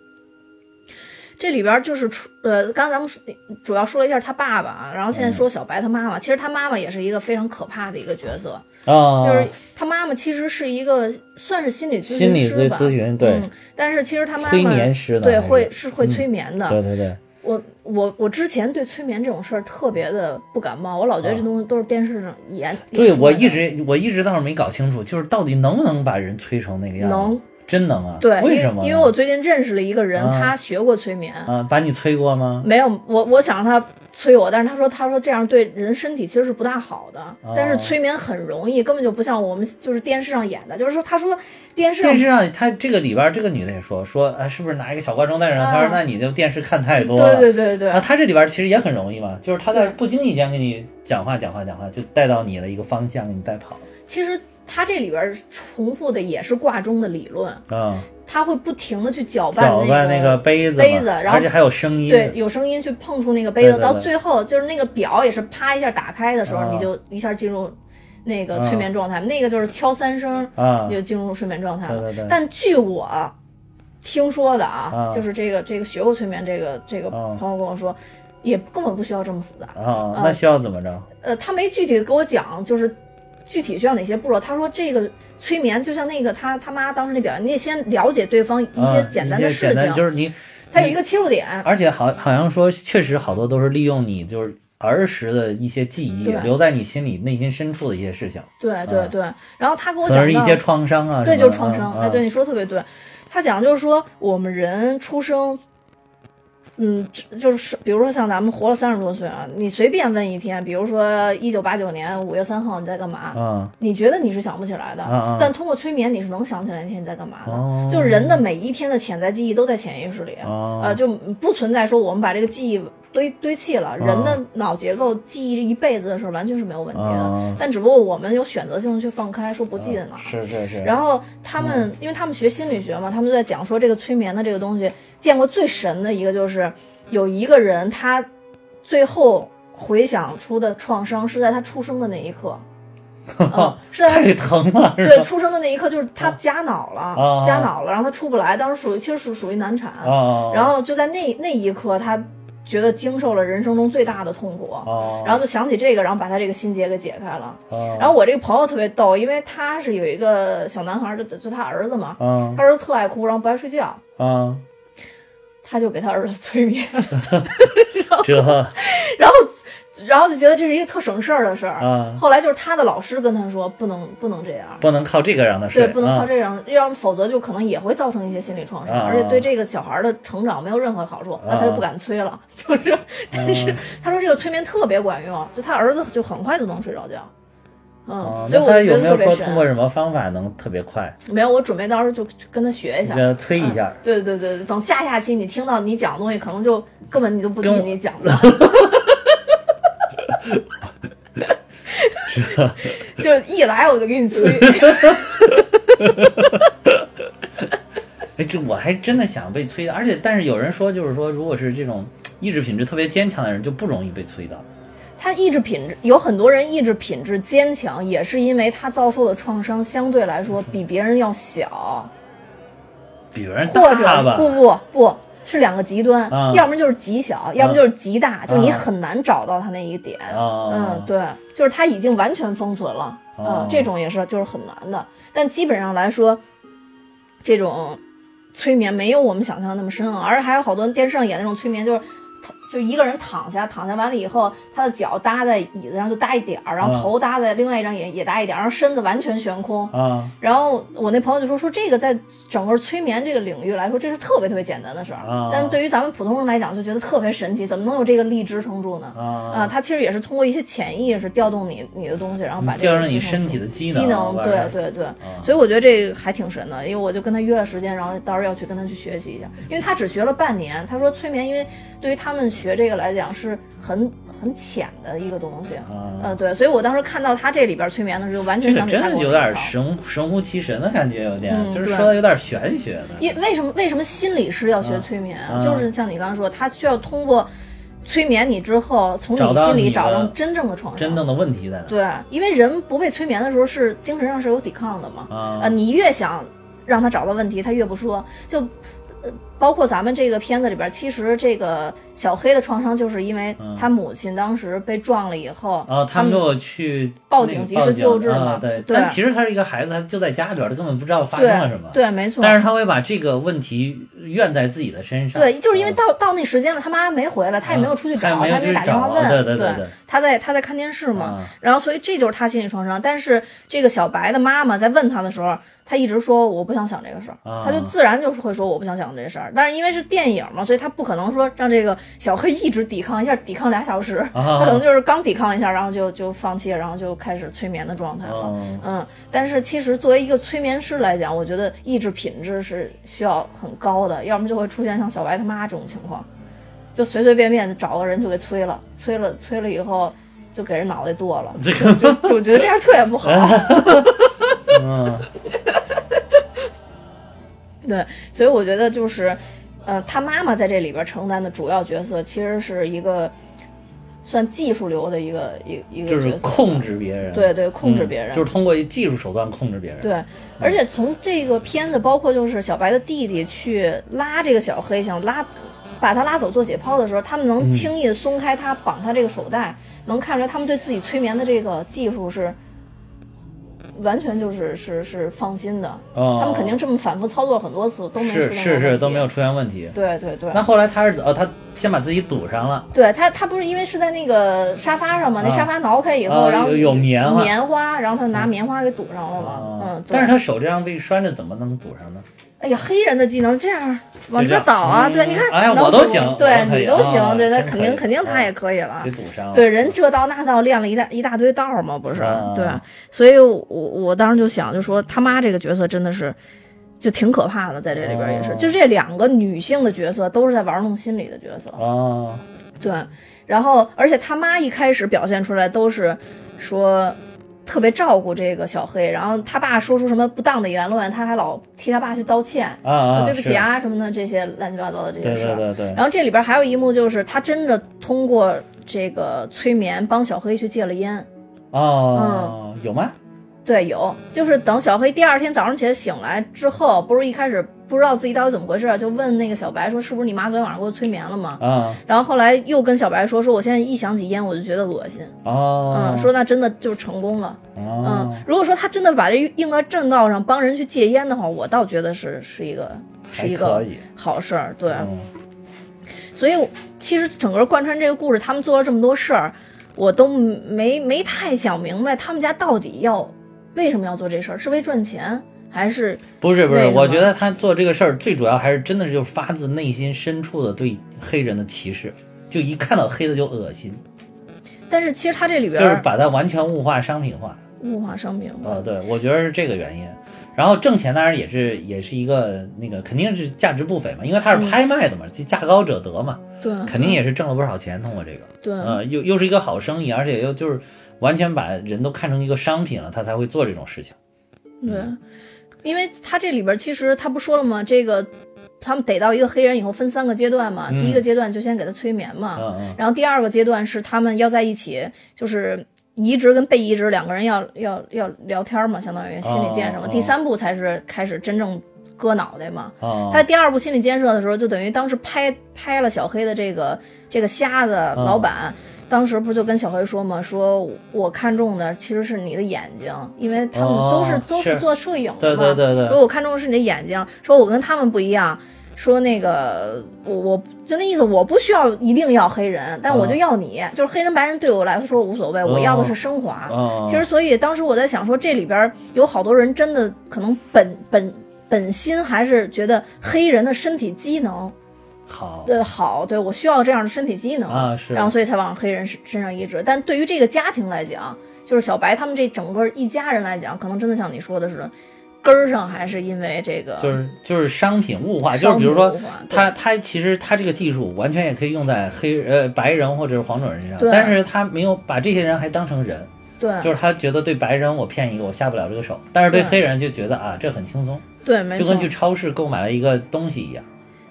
这里边就是出呃，刚才咱们说主要说了一下他爸爸啊，然后现在说小白他妈妈，其实他妈妈也是一个非常可怕的一个角色，啊，就是他妈妈其实是一个算是心理咨询心理咨师吧，咨询对嗯，但是其实他妈妈催眠师的对会是会催眠的，对对对，我我我之前对催眠这种事儿特别的不感冒，我老觉得这东西都是电视上演。啊对我一直我一直倒是没搞清楚，就是到底能不能把人催成那个样子？能，真能啊？对，为什么？因为我最近认识了一个人，啊他学过催眠，啊，把你催过吗？没有我我想让他催我，但是他说他说这样对人身体其实是不大好的，哦但是催眠很容易，根本就不像我们就是电视上演的，就是说他说电视上电视上，他这个里边这个女的也说说，啊，是不是拿一个小挂钟在上？啊她说那你就电视看太多了。对对对对啊，他这里边其实也很容易嘛，就是他在不经意间跟你讲话讲话讲话，就带到你的一个方向，给你带跑了。其实他这里边重复的也是挂钟的理论，啊，他会不停的去搅拌搅拌那个个杯子，杯子然后而且还有声音。对，有声音去碰触那个杯子，对对对到最后就是那个表也是啪一下打开的时候，啊你就一下进入那个催眠状态，那个就是敲三声，啊你，就进入睡眠状态了。对对对但据我听说的啊，啊就是这个这个学过催眠这个这个啊朋友跟我说，也根本不需要这么复杂。啊，那需要怎么着？呃，他没具体的给我讲，就是具体需要哪些步骤。他说这个催眠就像那个他他妈当时那表演，你得先了解对方一些啊简单的事情，就是你，他有一个切入点。而且好好像说，确实好多都是利用你就是儿时的一些记忆，留在你心里内心深处的一些事情，对对对，然后他跟我讲到能是一些创伤啊对，就是创伤。啊哎，对，你说的特别对。他讲就是说，我们人出生，嗯，就是比如说像咱们活了三十多岁啊，你随便问一天，比如说一九八九年五月三号你在干嘛？嗯你觉得你是想不起来的，但通过催眠你是能想起来那天你在干嘛的。哦就是人的每一天的潜在记忆都在潜意识里，哦呃，就不存在说我们把这个记忆堆堆砌了。人的脑结构记忆一辈子的事儿完全是没有问题的，哦但只不过我们有选择性的去放开，说不记得哪儿。是是是，然后他们，因为他们学心理学嘛，他们就在讲说这个催眠的这个东西，见过最神的一个就是有一个人，他最后回想出的创伤是在他出生的那一刻，嗯，是在他太疼了，对出生的那一刻，就是他夹脑了，啊夹脑了，然后他出不来，当时属于其实属属于难产，啊，然后就在那那一刻，他觉得经受了人生中最大的痛苦，啊，然后就想起这个，然后把他这个心结给解开了。啊。然后我这个朋友特别逗，因为他是有一个小男孩儿，就就他儿子嘛，啊。他儿子特爱哭，然后不爱睡觉，啊，他就给他儿子催眠，这 然后然后就觉得这是一个特省事儿的事儿。啊后来就是他的老师跟他说，不能不能这样。不能靠这个让他睡，对，不能靠啊这样，要否则就可能也会造成一些心理创伤，啊而且对这个小孩的成长没有任何好处，那他就不敢催了。就是，但是他说这个催眠特别管用，就他儿子就很快就能睡着觉。嗯，啊，所以他有没有说。通过什么方法能特别快，没有，我准备到时候就跟他学一下。就催一下？对对对，等下下期你听到你讲的东西，可能就根本你就不听你讲的，就一来我就给你催。哎，这我还真的想被催的，而且但是有人说，就是说，如果是这种意志品质特别坚强的人，就不容易被催到。他意志品质有很多人意志品质坚强，也是因为他遭受的创伤相对来说比别人要小，比别人或者？不不不是两个极端，啊要么就是极小，要么就是极大，就你啊很难找到他那一点。啊嗯，对，就是他已经完全封存了，哦嗯，这种也是就是很难的。但基本上来说，这种催眠没有我们想象的那么深奥，而且还有好多电视上演那种催眠，就是他就一个人躺下，躺下完了以后，他的脚搭在椅子上就搭一点儿，然后啊。头搭在另外一张也也搭一点儿，然后身子完全悬空。啊。然后我那朋友就说说这个在整个催眠这个领域来说，这是特别特别简单的事儿，啊。但对于咱们普通人来讲就觉得特别神奇，怎么能有这个力支撑住呢？啊。啊，它其实也是通过一些潜意识调动你你的东西，然后把这个调动你身体的机能机能能，对对对，所以我觉得这个还挺神的，因为我就跟他约了时间，然后到时候要去跟他去学习一下，因为他只学了半年，他说催眠，因为对于他们学这个来讲是很很浅的一个东西，嗯呃，对，所以我当时看到他这里边催眠的时候，完全这个想真的有点神神乎其神的感觉，有点，嗯就是说的有点玄学的。因为什么为什么心理师要学催眠？嗯就是像你刚刚说，他需要通过催眠你之后，从你心里找到真正的创伤。真正的问题在哪？对，因为人不被催眠的时候是精神上是有抵抗的嘛。啊呃，你越想让他找到问题，他越不说。就，呃，包括咱们这个片子里边，其实这个小黑的创伤，就是因为嗯他母亲当时被撞了以后，啊，他们就去报警及时救治嘛啊对，对但其实他是一个孩子，他就在家里边，他根本不知道发生了什么。对对，没错。但是他会把这个问题怨在自己的身上。对，就是因为嗯到到那时间了，他妈没回来，他也没有出去找，他也没有他也没打电话问，对对对对他在他在看电视嘛，啊然后所以这就是他心理创伤。但是这个小白的妈妈在问他的时候，他一直说我不想想这个事儿，啊他就自然就是会说我不想想这事儿。但是因为是电影嘛，所以他不可能说让这个小黑一直抵抗一下，抵抗俩小时，啊 他可能就是刚抵抗一下，然后就就放弃，然后就开始催眠的状态了。嗯嗯，但是其实作为一个催眠师来讲，我觉得意志品质是需要很高的，要么就会出现像小白他妈这种情况，就随随便便找个人就给催了，催了催了以后就给人脑袋剁了，这个我觉得这样特别不好。嗯对，所以我觉得就是，呃，他妈妈在这里边承担的主要角色，其实是一个算技术流的一个一一个就是控制别人。对对控制嗯别人，就是通过技术手段控制别人。对，而且从这个片子，包括就是小白的弟弟去拉这个小黑，想拉把他拉走做解剖的时候，他们能嗯轻易的松开他绑他这个手带，能看出来他们对自己催眠的这个技术是完全就是是是放心的。哦，他们肯定这么反复操作很多次都没出是是现问题是都没有。出现问题。对对对那，后来他是哦，他先把自己堵上了。对他他不是因为是在那个沙发上嘛，那啊沙发挠开以后，啊然后有有棉花棉花，然后他拿棉花给堵上了嘛。啊嗯，对但是他手这样被拴着，怎么能堵上呢？哎呀，黑人的技能这样往这倒啊！嗯对，你看，哎我都行对你都行，啊对，他真可以肯定肯定他啊也可以了给。堵上了。对，人这道那道练了一大一大堆道嘛，不是？啊对，所以我我当时就想，就说他妈这个角色真的是就挺可怕的，在这里边也是，哦就这两个女性的角色都是在玩弄心理的角色。哦，对，然后而且他妈一开始表现出来都是说特别照顾这个小黑，然后他爸说出什么不当的言论，他还老替他爸去道歉，啊啊，对不起。啊什么的这些乱七八糟的这些事儿。对对对。然后这里边还有一幕就是他真的通过这个催眠帮小黑去戒了烟。哦，有吗？对，有，就是等小黑第二天早上起来醒来之后，不是一开始不知道自己到底怎么回事，就问那个小白说：“是不是你妈昨天晚上给我催眠了吗？”啊然后后来又跟小白说：“说我现在一想起烟我就觉得恶心。”哦，嗯，说那真的就成功了。哦嗯，如果说他真的把这用到正道上帮人去戒烟的话，我倒觉得是是一个是一个。好事儿。对，嗯所以其实整个贯穿这个故事，他们做了这么多事儿，我都没没太想明白他们家到底要为什么要做这事儿，是为赚钱还是不是不是，我觉得他做这个事儿最主要还是真的是就是发自内心深处的对黑人的歧视，就一看到黑的就恶心，但是其实他这里边就是把它完全物化商品化。物化商品化呃，对，我觉得是这个原因。然后挣钱当然也是也是一个那个肯定是价值不菲嘛，因为它是拍卖的嘛，就价高者得嘛，对，肯定也是挣了不少钱通过这个。对，呃，又又是一个好生意，而且又就是完全把人都看成一个商品了，他才会做这种事情。对，因为他这里边其实他不说了吗？这个他们逮到一个黑人以后分三个阶段嘛，嗯第一个阶段就先给他催眠嘛，嗯嗯然后第二个阶段是他们要在一起，就是移植跟被移植两个人要要要聊天嘛，相当于心理建设嘛。第三步才是开始真正割脑袋嘛。哦他第二步心理建设的时候，就等于当时拍拍了小黑的这个这个瞎子哦老板。当时不就跟小黑说嘛，说我看中的其实是你的眼睛，因为他们都是、哦都是做摄影的对嘛。对对对说我看中的是你的眼睛，说我跟他们不一样，说那个我我就那意思，我不需要一定要黑人，但我就要你，就是黑人白人对我来说无所谓，我要的是升华。哦，其实，所以当时我在想说，这里边有好多人真的可能本本本心还是觉得黑人的身体机能好。对好，对我需要这样的身体机能啊是。然后所以才往黑人身身上移植。但对于这个家庭来讲，就是小白他们这整个一家人来讲，可能真的像你说的似的，根儿上还是因为这个就是就是商品物化，就是比如说他他其实他这个技术完全也可以用在黑呃白人或者是黄种人身上，对。但是他没有把这些人还当成人，对。就是他觉得对白人我骗一个我下不了这个手，但是对对。黑人就觉得啊这很轻松，对，没错就跟。去超市购买了一个东西一样。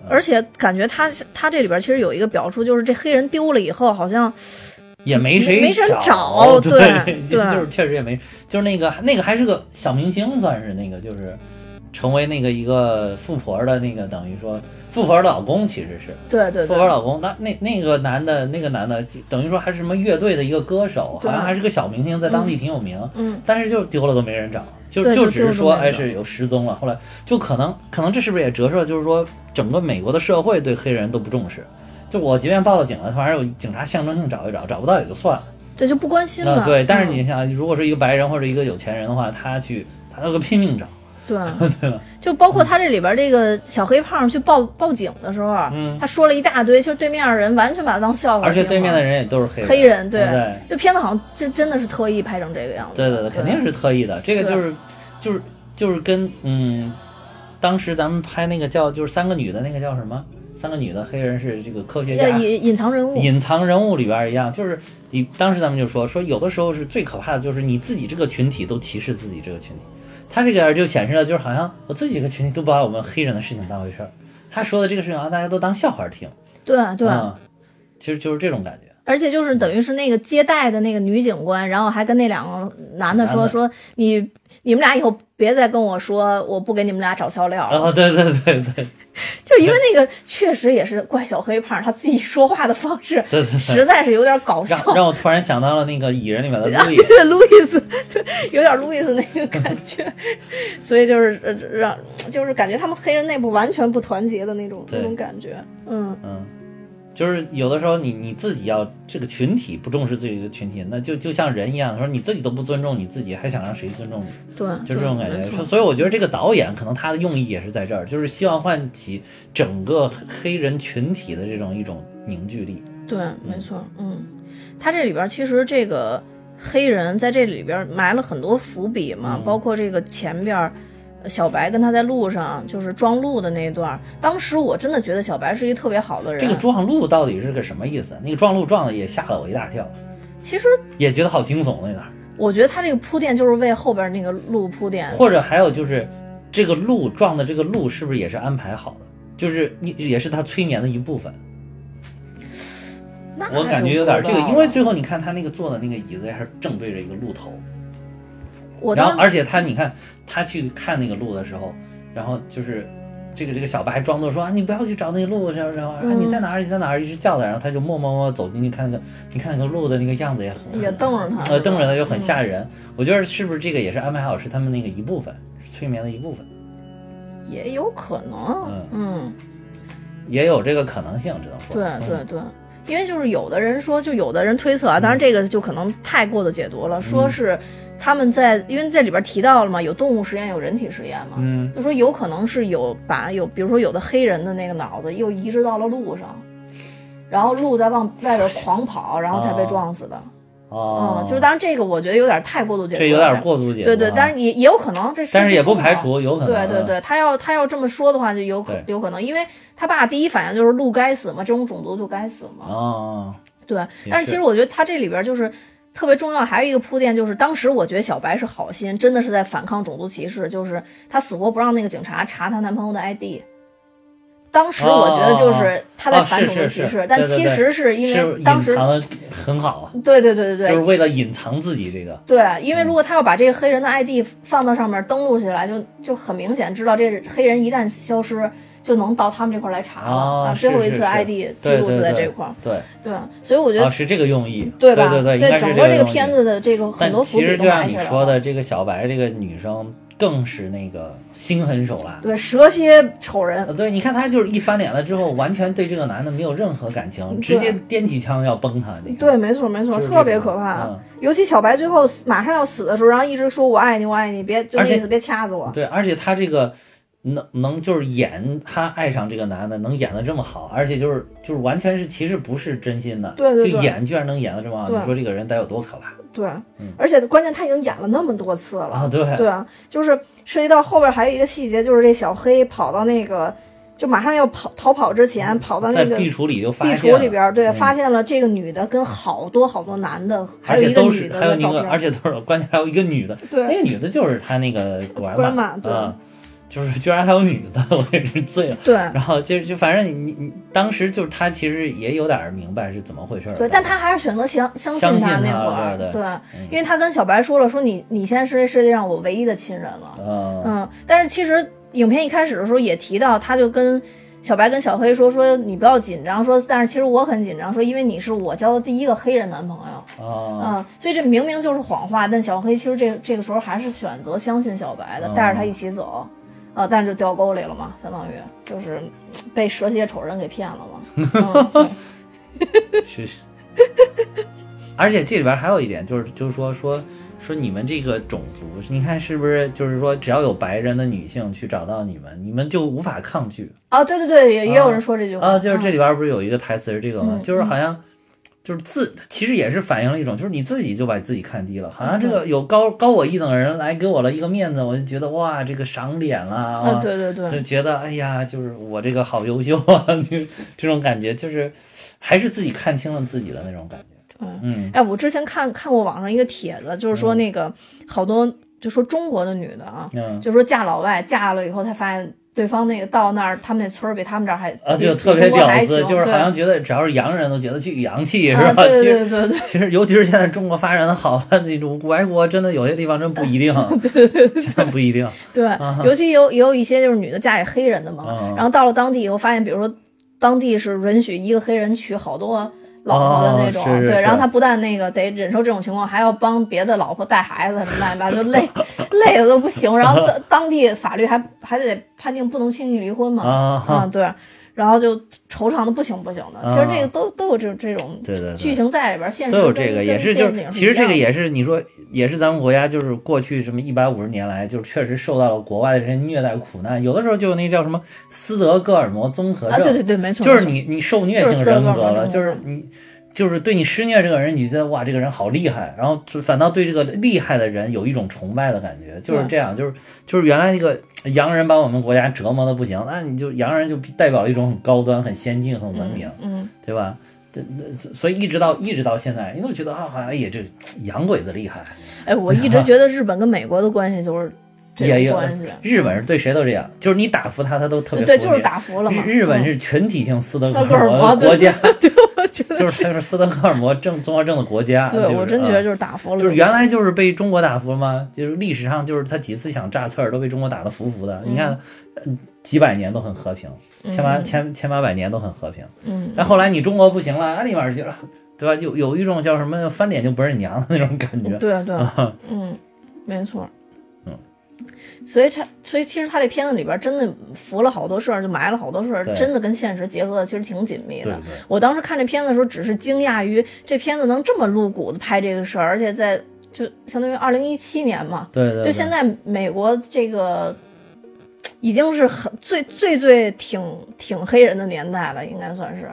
而且感觉他他这里边其实有一个表述，就是这黑人丢了以后，好像也没谁没人找，对对 对就是确实也没，就是那个那个还是个小明星，算是那个就是成为那个一个富婆的那个，等于说富婆的老公，其实是对对对，富婆老公。那那那个男的，那个男的，等于说还是什么乐队的一个歌手，好像还是个小明星，在当地挺有名。嗯，但是就丢了都没人找，就就就只是说丢了都没人找哎是有失踪了。后来就可能可能这是不是也折射就是说整个美国的社会对黑人都不重视。就我即便报了警了，反正有警察象征性找一找，找不到也就算了。对就不关心了。啊对，但是嗯你想，如果是一个白人或者一个有钱人的话，他去他那个拼命找，对，对吧？就包括他这里边这个小黑胖去报报警的时候，他说了一大堆，其实对面的人完全把他当笑话，而且对面的人也都是黑人。黑人，对，对这片子好像就真的是特意拍成这个样子。对对对，肯定是特意的。这个就是就是就是跟嗯，当时咱们拍那个叫就是三个女的那个叫什么？三个女的黑人是这个科学家。隐隐藏人物，隐藏人物里边一样，就是你当时咱们就说说，有的时候是最可怕的，就是你自己这个群体都歧视自己这个群体。他这个就显示了，就是好像我自己这个群体都不把我们黑人的事情当回事儿。他说的这个事情啊，大家都当笑话听。对对。嗯，其实就是这种感觉。而且就是等于是那个接待的那个女警官，然后还跟那两个男的说说你你们俩以后别再跟我说我不给你们俩找笑料了，哦，对对对对 就因为那个确实也是怪小黑胖他自己说话的方式，实在是有点搞笑。让。让我突然想到了那个蚁人里面的啊，路易斯，路易斯，对，有点路易斯那个感觉，所以就是呃让，就是感觉他们黑人内部完全不团结的那种那种感觉，嗯，嗯，就是有的时候你你自己要这个群体不重视自己的群体，那就就像人一样，说你自己都不尊重你自己，还想让谁尊重你？对，就这种感觉。所所以我觉得这个导演可能他的用意也是在这儿，就是希望唤起整个黑人群体的这种一种凝聚力。对，没错，嗯，他这里边其实这个黑人在这里边埋了很多伏笔嘛，嗯包括这个前边儿。小白跟他在路上就是撞路的那一段儿，当时我真的觉得小白是一个特别好的人。这个撞路到底是个什么意思？那个撞路撞的也吓了我一大跳，其实也觉得好惊悚那个。我觉得他这个铺垫就是为后边那个路铺垫。或者还有就是，这个路撞的这个路是不是也是安排好的？就是你也是他催眠的一部分。那我感觉有点这个，因为最后你看他那个坐的那个椅子还是正对着一个鹿头，我然后而且他你看他去看那个鹿的时候，然后就是这个这个小白还装作说啊你不要去找那个路，然后然后啊嗯你在哪儿你在哪儿一直叫他，然后他就默默默走进去看那个你看那个鹿的那个样子也很也瞪着他，呃瞪着他就很吓人。我觉得是不是这个也是安排好是他们那个一部分，是催眠的一部分，嗯也有可能，嗯，也有这个可能性，只能说。对嗯。对对。因为就是有的人说，就有的人推测啊，当然这个就可能太过的解读了，嗯。说是他们在，因为这里边提到了嘛，有动物实验，有人体实验嘛，嗯，就说有可能是有把有，比如说有的黑人的那个脑子又移植到了路上，然后鹿在往外边狂跑，然后才被撞死的。哦。嗯，，就是当然这个我觉得有点太过度解读了，这有点过度解读啊，对对，但是也也有可能这是，但是也不排除有可能，对对对，他要他要这么说的话，就有可有可能，因为他爸第一反应就是鹿该死嘛，这种种族就该死嘛。哦，对，但是其实我觉得他这里边就是特别重要，还有一个铺垫，就是当时我觉得小白是好心，真的是在反抗种族歧视，就是她死活不让那个警察查她男朋友的 ID。当时我觉得就是她在哦反种族歧视，但其实是因为当时隐藏的很好，对对对对对，就是为了隐藏自己这个，对，因为如果他要把这个黑人的 ID 放到上面登录起来，就就很明显知道这黑人一旦消失，就能到他们这块儿来查了、啊。最后一次 ID 记录就在这块儿，对，对，所以我觉得、哦，是这个用意，对吧？对对，对整个这个片子的这个很多伏笔都其实就像埋下来你说的，这个小白这个女生更是那个心狠手辣。对，蛇蝎丑人呃，，对，你看她就是一翻脸了之后，完全对这个男的没有任何感情，直接掂起枪要崩他。对，没错没错，就是特别可怕。嗯尤其小白最后马上要死的时候，然后一直说我爱你，我爱你，别就那意思，别掐死我。对，而且他这个能能就是演她爱上这个男的，能演的这么好，而且就是就是完全是其实不是真心的，对对对。就演居然能演的这么好，你说这个人得有多可怕。对，而且关键他已经演了那么多次了。啊？对，对啊，就是涉及到后边还有一个细节，就是这小黑跑到那个，就马上要跑逃跑之前，跑到那在个壁橱里就发壁现了。橱里边儿，对，嗯。发现了这个女的跟好多好多男的，还有一个而且都女的是还有那个，而且都是关键还有一个女的，对。那个女的就是他那个 管 grandma，对。嗯，就是居然还有女的，我也是醉了。对然后就就反正你你你当时就是他其实也有点明白是怎么回事儿，对，但他还是选择相相相信他那会儿，对对因为他跟小白说了，说你你现在是这世界上我唯一的亲人了。嗯嗯，但是其实影片一开始的时候也提到，他就跟小白跟小黑说说你不要紧张，说但是其实我很紧张，说因为你是我交的第一个黑人男朋友，啊，嗯，所以这明明就是谎话，但小黑其实这这个时候还是选择相信小白的，哦带着他一起走，啊，但是就掉沟里了嘛，相当于就是被蛇蝎丑人给骗了嘛，嗯对 是是。而且这里边还有一点，就是就是说说说你们这个种族，你看是不是就是说，只要有白人的女性去找到你们，你们就无法抗拒啊，对对对，也也有人说这句话啊？就是这嗯里边不是有一个台词是这个吗？嗯就是好像。就是自，其实也是反映了一种，就是你自己就把自己看低了，好像这嗯。个有高高我一等的人来给我了一个面子，我就觉得哇，这个赏脸了啊，啊，对对对，就觉得哎呀，就是我这个好优秀啊，就这种感觉，就是还是自己看清了自己的那种感觉。对嗯。哎，我之前看看过网上一个帖子，就是说那个好多就说中国的女的啊，嗯。就说嫁老外，嫁了以后才发现对方那个到那儿，他们那村儿比他们这儿还啊，就特别屌丝，就是好像觉得只要是洋人都觉得巨洋气，是啊，吧？对其实对对对其实，尤其是现在中国发展的好了，那种外国真的有些地方真不一定，对对对，真的不一定。对啊尤其有也有一些就是女的嫁给黑人的嘛，啊然后到了当地以后发现，比如说当地是允许一个黑人娶好多。老婆的那种，对，哦是是是。然后他不但那个得忍受这种情况，还要帮别的老婆带孩子什么乱七八糟，就累 累的都不行。然后当 当地法律还还得判定不能轻易离婚嘛，啊啊，对，然后就惆怅的不行不行的。其实这个都都有这这种对对对剧情在里边，现实都有跟这个，也是就是其实这个也是你说也是咱们国家就是过去什么一百五十年来，就是确实受到了国外的这些虐待苦难，有的时候就那叫什么斯德哥尔摩综合啊，症，对对对，没错，就是你你受虐性人格了，就是你就是对你施虐这个人，你觉得哇这个人好厉害，然后就反倒对这个厉害的人有一种崇拜的感觉，就是这样，就是就是原来那个洋人把我们国家折磨的不行，那你就洋人就代表一种很高端、很先进、很文明，嗯，对吧？这这所以一直到一直到现在，你都觉得啊，好像哎呀这洋鬼子厉害，哎，我一直觉得日本跟美国的关系就是这 也有种关系，日本人对谁都这样，就是你打服他，他都特别对，就是打服了嘛。日日本嗯是群体性斯德哥尔摩国家，就是就是斯德哥尔摩症综合症的国家。对就是啊我真觉得就是打服了，就是原来就是被中国打服了吗？就是历史上就是他几次想炸刺儿都被中国打得服服的。你看，嗯几百年都很和平，千八千千八百年都很和平。嗯，但后来你中国不行了，啊，立马就对吧？有有一种叫什么翻脸就不认娘的那种感觉。对啊对，啊，嗯，没错，嗯，所以他所以其实他这片子里边真的伏了好多事儿，就埋了好多事儿，真的跟现实结合的其实挺紧密的。对对，我当时看这片子的时候，只是惊讶于这片子能这么露骨的拍这个事儿，而且在就相当于二零一七年嘛，对对，就现在美国这个已经是很最最最挺挺黑人的年代了，应该算是。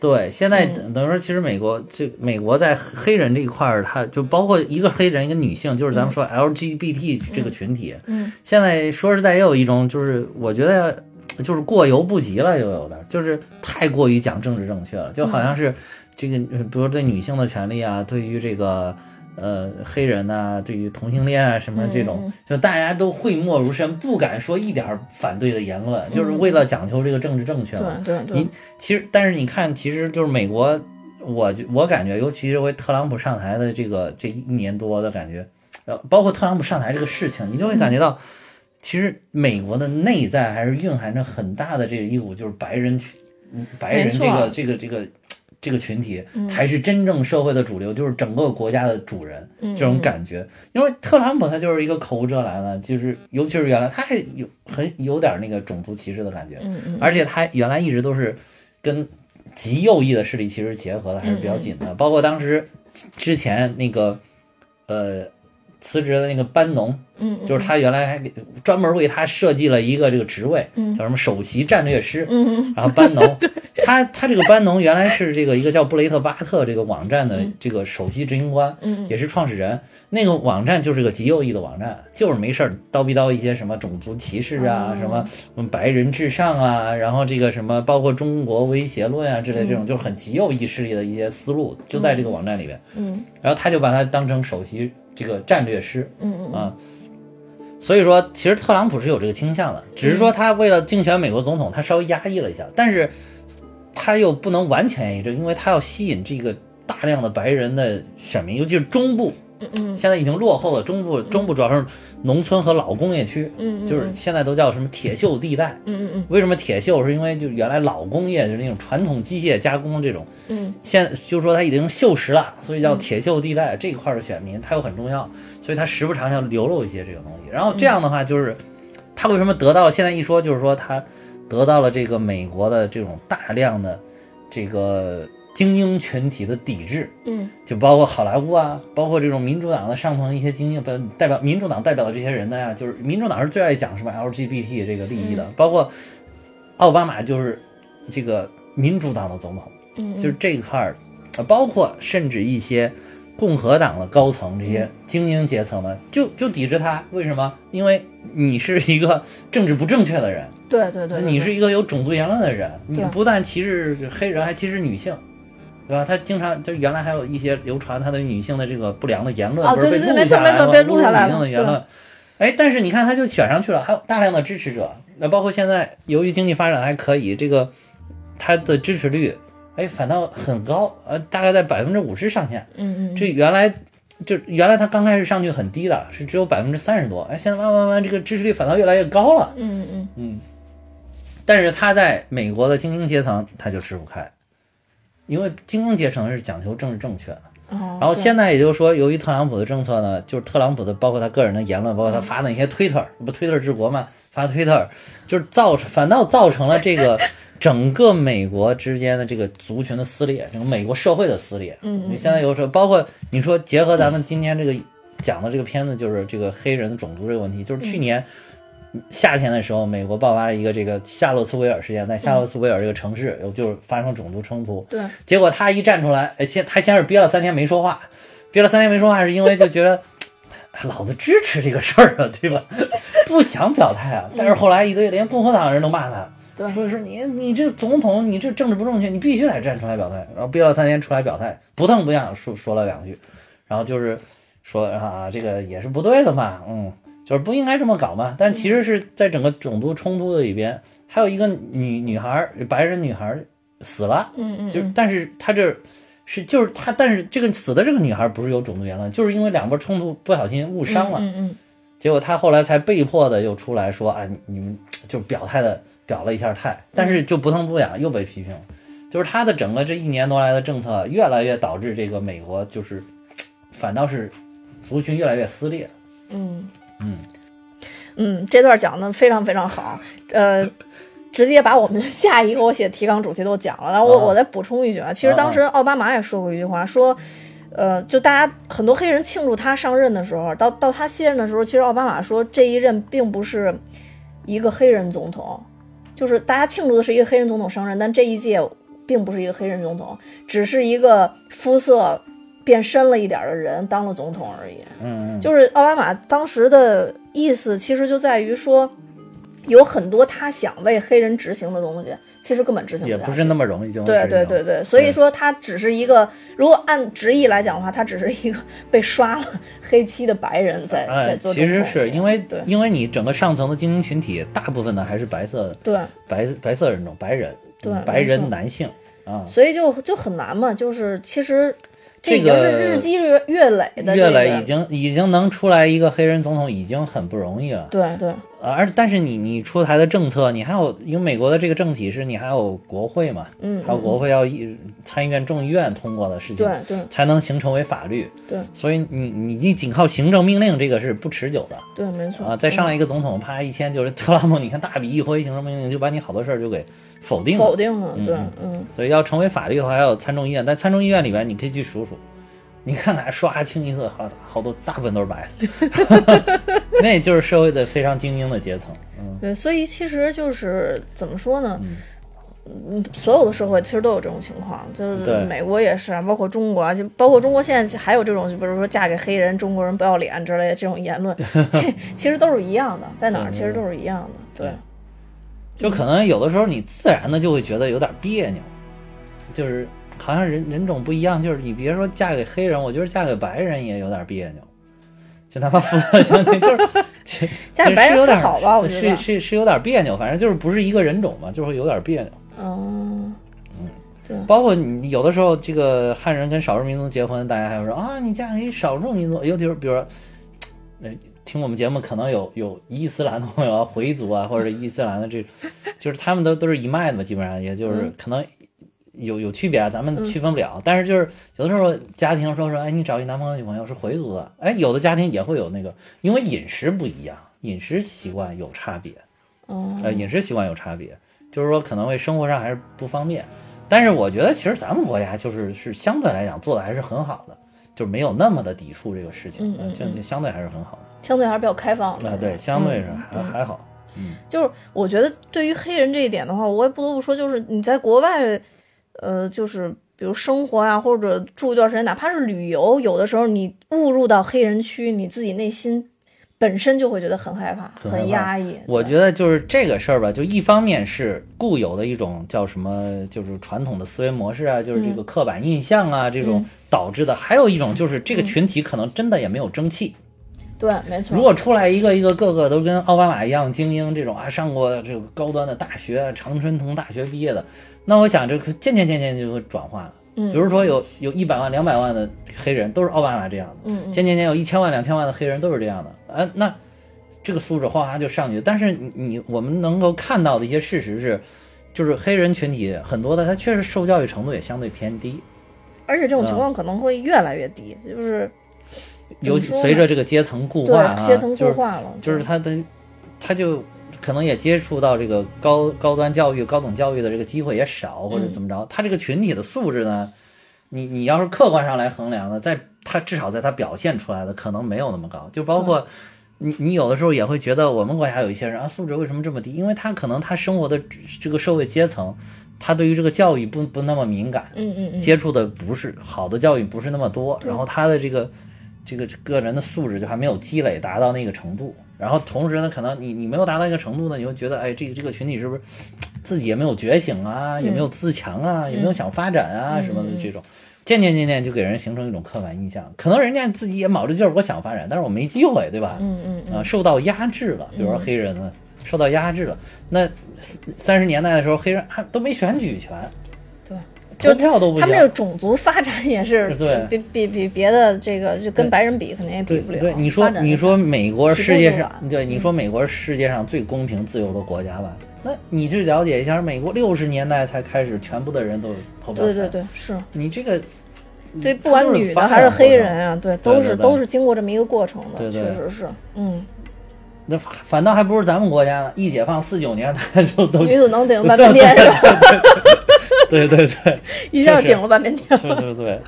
对，现在嗯。等等于说，其实美国这美国在黑人这一块儿，它就包括一个黑人一个女性，就是咱们说 LGBT 这个群体，嗯。现在说实在也有一种，就是我觉得就是过犹不及了，又有的就是太过于讲政治正确了，就好像是这个，呃比如对女性的权利啊，对于这个。呃，黑人呐、对于同性恋啊什么这种，嗯就大家都讳莫如深，不敢说一点儿反对的言论，就是为了讲求这个政治正确嘛。对对对。你，其实，但是你看，其实就是美国，我就我感觉，尤其是为特朗普上台的这个这一年多的感觉，呃，包括特朗普上台这个事情，你就会感觉到，其实美国的内在还是蕴含着很大的这个一股就是白人群，嗯白人这个这个这个这个群体嗯。才是真正社会的主流，就是整个国家的主人嗯这种感觉。因为特朗普他就是一个口无遮拦的，就是尤其是原来他还有很有点那个种族歧视的感觉，而且他原来一直都是跟极右翼的势力其实结合的还是比较紧的，包括当时之前那个呃辞职的那个班农，就是他原来还给专门为他设计了一个这个职位，嗯。叫什么首席战略师，然后班农，他他这个班农原来是这个一个叫布雷特巴特这个网站的这个首席执行官，嗯也是创始人。那个网站就是个极右翼的网站，就是没事儿叨逼叨一些什么种族歧视啊，哦。什么嗯白人至上啊，然后这个什么包括中国威胁论啊之类这种，就是很极右翼势力的一些思路，就在这个网站里边。嗯。然后他就把他当成首席这个战略师，嗯嗯啊。所以说，其实特朗普是有这个倾向的，只是说他为了竞选美国总统，他稍微压抑了一下，但是他又不能完全压抑这，因为他要吸引这个大量的白人的选民，尤其是中部，嗯嗯现在已经落后了。中部中部主要是农村和老工业区，嗯嗯就是现在都叫什么铁锈地带。嗯嗯嗯为什么铁锈？是因为就原来老工业就是那种传统机械加工这种，嗯现就是说它已经锈蚀了，所以叫铁锈地带、这一块的选民，他又很重要，所以他时不常要流露一些这个东西。然后这样的话，就是他为什么得到现在一说就是说他得到了这个美国的这种大量的这个精英群体的抵制，嗯就包括好莱坞啊，包括这种民主党的上层一些精英，不代表民主党代表的这些人呢呀，就是民主党是最爱讲什么 LGBT 这个利益的，包括奥巴马就是这个民主党的总统。嗯，就是这一块儿，呃包括甚至一些共和党的高层这些精英阶层呢，就就抵制他。为什么？因为你是一个政治不正确的人，对对对，对你是一个有种族言论的人，你不但歧视黑人，还歧视女性。对吧？他经常就原来还有一些流传他对女性的这个不良的言论，哦不是被对对对没错录下来吗？没错被录下来侮辱女性了的言论。哎，但是你看，他就选上去了，还有大量的支持者。那包括现在，由于经济发展还可以，这个他的支持率，哎，反倒很高，呃，大概在百分之五十上下。嗯嗯这原来就原来他刚开始上去很低的，是只有百分之三十多，哎，现在慢慢慢慢这个支持率反倒越来越高了。嗯嗯嗯，但是他在美国的精英阶层他就吃不开，因为精英阶层是讲求政治正确的。嗯，然后现在也就是说，由于特朗普的政策呢，就是特朗普的包括他个人的言论，包括他发的那些推特，不推特治国嘛，发推特，就是造反倒造成了这个 整个美国之间的这个族群的撕裂，整个美国社会的撕裂。嗯嗯你现在有时候包括你说结合咱们今天这个讲的这个片子，就是这个黑人的种族这个问题，就是去年。夏天的时候，美国爆发了一个这个夏洛斯维尔事件，在夏洛斯维尔这个城市，有就是发生种族冲突，对，结果他一站出来，哎，先他先是憋了三天没说话，憋了三天没说话，是因为就觉得，哎老子支持这个事儿啊，对吧？不想表态啊。但是后来一堆连共和党人都骂他，对说说你你这总统你这政治不正确，你必须得站出来表态。然后憋了三天出来表态，不痛不痒说说了两句，然后就是说啊这个也是不对的嘛，嗯，就是不应该这么搞嘛。但其实是在整个种族冲突的里边，还有一个女女孩，白人女孩死了。嗯嗯就是，但是她这是就是她，但是这个死的这个女孩不是有种族言论，就是因为两波冲突不小心误伤了，嗯嗯结果她后来才被迫的又出来说啊，你你们就表态的表了一下态，但是就不疼不痒又被批评了，就是他的整个这一年多来的政策越来越导致这个美国就是反倒是族群越来越撕裂，嗯嗯。嗯，这段讲的非常非常好，呃。直接把我们下一个我写提纲主题都讲了，然后我啊。我再补充一句啊，其实当时奥巴马也说过一句话，说，呃，就大家很多黑人庆祝他上任的时候，到到他卸任的时候，其实奥巴马说这一任并不是一个黑人总统，就是大家庆祝的是一个黑人总统上任，但这一届并不是一个黑人总统，只是一个肤色变深了一点的人当了总统而已。嗯嗯，就是奥巴马当时的意思，其实就在于说，有很多他想为黑人执行的东西，其实根本执行也不是那么容易就对对对对，所以说他只是一个，如果按直译来讲的话，他只是一个被刷了 黑漆的白人在在哎，做其实是因为对因为你整个上层的精英群体，大部分呢还是白色的对，白白色人种，白人，对嗯白人男性啊，所以就就很难嘛，就是其实这这已经是个日积月月累的、这个，越来已经已经能出来一个黑人总统，已经很不容易了。对对呃而但是你你出台的政策，你还有因为美国的这个政体是你还有国会嘛，嗯还有国会要议参议院、众议院通过的事情，对对才能形成为法律。对所以你你你仅靠行政命令这个是不持久的对，没错啊！再上来一个总统，啪一签就是特朗普，你看大笔一挥行政命令就把你好多事儿就给否定了。否定了，对嗯嗯。所以要成为法律的话，还有参众议院，但参众议院里边你可以去数数，你看看刷清一色，好好多大部分都是白的，那就是社会的非常精英的阶层。嗯，对，所以其实就是怎么说呢？嗯，所有的社会其实都有这种情况，就是美国也是啊，包括中国啊，就包括中国现在还有这种，就比如说嫁给黑人、中国人不要脸之类的这种言论，其其实都是一样的，在哪儿其实都是一样的，对，就可能有的时候你自然的就会觉得有点别扭，就是好像人人种不一样，就是你别说嫁给黑人，我觉得嫁给白人也有点别扭。就他妈肤色相对，就是 嫁给白人是有点还好吧我觉得是是是有点别扭，反正就是不是一个人种嘛，就会有点别扭。嗯，对包括你有的时候这个汉人跟少数民族结婚，大家还会说啊，你嫁给少数民族，尤其是比如说，呃，听我们节目可能有有伊斯兰的朋友啊、回族啊，或者是伊斯兰的这，就是他们都都是一脉的嘛，基本上也就是嗯可能有有区别啊，咱们区分不了。但是就是有的时候家庭说说，哎，你找一男朋友女朋友是回族的，哎，有的家庭也会有那个，因为饮食不一样，饮食习惯有差别。嗯呃，饮食习惯有差别，就是说可能会生活上还是不方便。但是我觉得其实咱们国家就是是相对来讲做的还是很好的，就是没有那么的抵触这个事情，嗯嗯就就相对还是很好的。相对还是比较开放的。啊，对，相对是嗯还还好。嗯就是我觉得对于黑人这一点的话，我也不得不说，就是你在国外，呃，就是比如生活啊，或者住一段时间，哪怕是旅游，有的时候你误入到黑人区，你自己内心本身就会觉得很害怕、很害怕压抑。我觉得就是这个事儿吧，就一方面是固有的一种叫什么，就是传统的思维模式啊，就是这个刻板印象啊，这种导致的；还有一种就是这个群体可能真的也没有争气。对，没错。如果出来一个一个个个都跟奥巴马一样精英，这种啊上过这个高端的大学，常春藤大学毕业的，那我想这个渐渐渐渐就会转化了。嗯比如说有有一百万、两百万的黑人都是奥巴马这样的，嗯嗯渐渐渐有一千万、两千万的黑人都是这样的，啊，那这个素质哗哗就上去。但是你你我们能够看到的一些事实是，就是黑人群体很多的，他确实受教育程度也相对偏低，而且这种情嗯况可能会越来越低，就是怎尤么说呢其随着这个阶层固化啊，阶层就是固化了，就是他的，他就可能也接触到这个高高端教育、高等教育的这个机会也少，或者怎么着。他这个群体的素质呢，你你要是客观上来衡量呢，在他至少在他表现出来的可能没有那么高。就包括你你有的时候也会觉得我们国家有一些人啊素质为什么这么低？因为他可能他生活的这个社会阶层，他对于这个教育不不那么敏感，嗯嗯嗯，接触的不是好的教育不是那么多，然后他的这个这个个人的素质就还没有积累达到那个程度，然后同时呢，可能你你没有达到一个程度呢，你会觉得哎，这个这个群体是不是自己也没有觉醒啊，也没有自强啊，也没有想发展啊、什么的这种，渐渐渐渐就给人形成一种刻板印象，可能人家自己也卯着劲儿我想发展，但是我没机会，对吧？嗯嗯嗯，啊，受到压制了，比如说黑人呢，受到压制了，那三十年代的时候，黑人还都没选举权，对。投票都不行他们这。个种族发展也是 对比比比别的这个就跟白人比，肯定也比不了。对对，你说你说美国世界上，对你说美国是世界上最公平自由的国家吧？那你去了解一下，美国六十年代才开始，全部的人都有投票权。对对对，是你这个对，不管女的还是黑人啊，对，都是都是经过这么一个过程的，对对确实是，嗯，那反反倒还不如咱们国家呢，一解放四九年，大家就都女子能顶 半边天是吧？对对对，一下顶了半边天。对对对，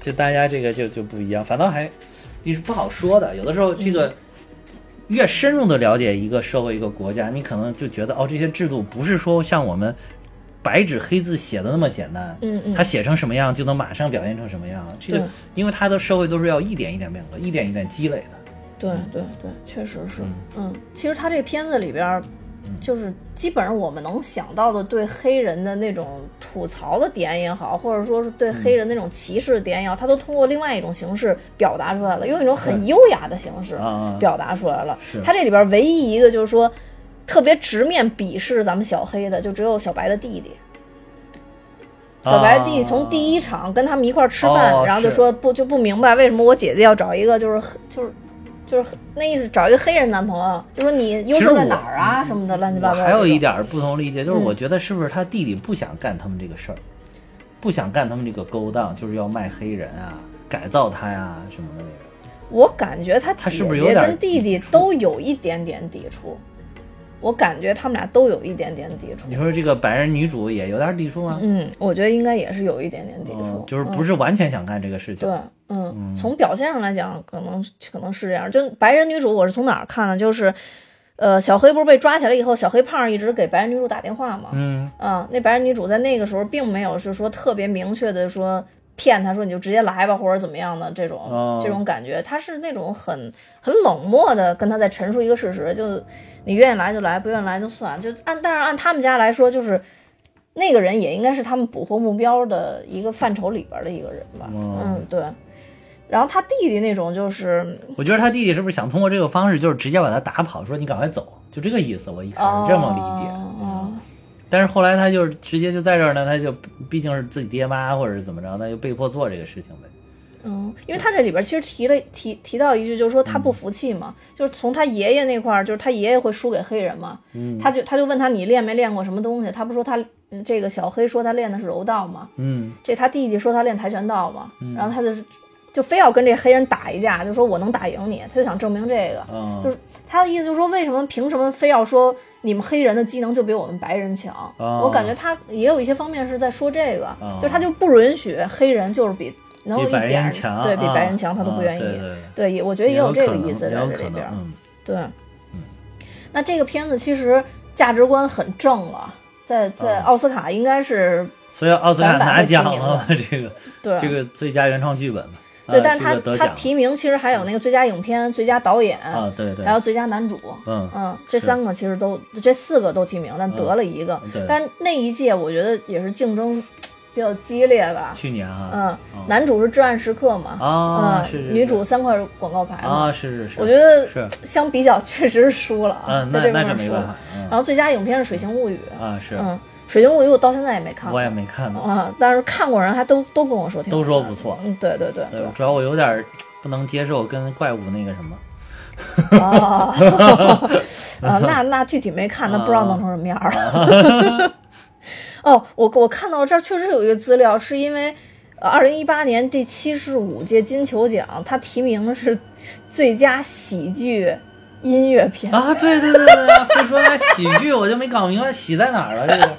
就大家这个就就不一样，反倒还你是不好说的。有的时候这个越深入的了解一个社会一个国家，你可能就觉得哦，这些制度不是说像我们白纸黑字写的那么简单。嗯嗯它写成什么样就能马上表现成什么样，这个因为它的社会都是要一点一点变革，一点一点积累的。对对对，确实是嗯。嗯，其实他这片子里边儿，就是基本上我们能想到的对黑人的那种吐槽的点也好，或者说是对黑人那种歧视的点也好，他都通过另外一种形式表达出来了，用一种很优雅的形式表达出来了。他这里边唯一一个就是说特别直面鄙视咱们小黑的，就只有小白的弟弟。小白弟弟从第一场跟他们一块儿吃饭，哦然后就说不就不明白为什么我姐姐要找一个就是就是就是那意思找一个黑人男朋友，就说你优秀在哪儿啊什么的乱七八糟还有一点儿不同理解，就是嗯。我觉得是不是他弟弟不想干他们这个事儿，不想干他们这个勾当，就是要卖黑人啊，改造他呀、什么的那种。我感觉他他姐是不是有点姐跟弟弟都有一点点抵触，我感觉他们俩都有一点点抵触你。说这个白人女主也有点抵触吗？嗯，我觉得应该也是有一点点抵触嗯，，就是不嗯是完全想干这个事情。对，嗯，从表现上来讲，可能可能是这样。就白人女主，我是从哪儿看的？就是，呃，小黑不是被抓起来以后，小黑胖一直给白人女主打电话嘛。嗯，啊，那白人女主在那个时候并没有是说特别明确的说骗他说你就直接来吧，或者怎么样的这种、哦这种感觉，他是那种很很冷漠的跟他在陈述一个事实，就你愿意来就来，不愿意来就算。就按但是按他们家来说，就是那个人也应该是他们捕获目标的一个范畴里边的一个人吧。哦嗯，对。然后他弟弟那种就是我觉得他弟弟是不是想通过这个方式，就是直接把他打跑，说你赶快走，就这个意思。我一开始这么理解。哦哦但是后来他就是直接就在这儿呢，他就毕竟是自己爹妈或者是怎么着，那就被迫做这个事情呗。嗯，因为他这里边其实提了提提到一句，就是说他不服气嘛，就是从他爷爷那块儿，就是他爷爷会输给黑人嘛，嗯。他就他就问他你练没练过什么东西，他不说他嗯这个小黑说他练的是柔道嘛，嗯。这他弟弟说他练跆拳道嘛，然后他就是就非要跟这黑人打一架，就说我能打赢你，他就想证明这个，嗯，就是他的意思就是说为什么凭什么非要说你们黑人的技能就比我们白人强？哦我感觉他也有一些方面是在说这个，哦就是他就不允许黑人就是比能有比白一点强，对比啊白人强，他都不愿意。啊对对对，对，也我觉得也有这个意思在这里边儿。嗯。对，那这个片子其实价值观很正啊，在在啊奥斯卡应该是所以奥斯卡拿奖了，这个对。这个最佳原创剧本嘛，对，啊但是他他提名其实还有那个最佳影片、最佳导演，啊，对对还，有最佳男主。嗯嗯，这三个其实都这四个都提名，但得了一个。对，但是那一届我觉得也是竞争比较激烈吧。去年啊，嗯，哦男主是《至暗时刻》嘛，啊，嗯，是是女主三块广告牌嘛。啊，是是是，我觉得是，相比较 确实是输了嗯，在那那这方面输了。是没办法，嗯然后最佳影片是《水形物语》，啊是，嗯，《水晶物语》我到现在也没看过。我也没看过，啊，但是看过人还都都跟我说挺好都说不错。嗯，对对对主要我有点儿 不能接受跟怪物那个什么，啊 啊，那那具体没看，那不知道弄成什么样了。哦，我我看到这儿确实有一个资料，是因为呃，二零一八年第七十五届金球奖，它提名的是最佳喜剧音乐片，啊，对对对对，会说他喜剧，我就没搞明白喜在哪儿了，这个。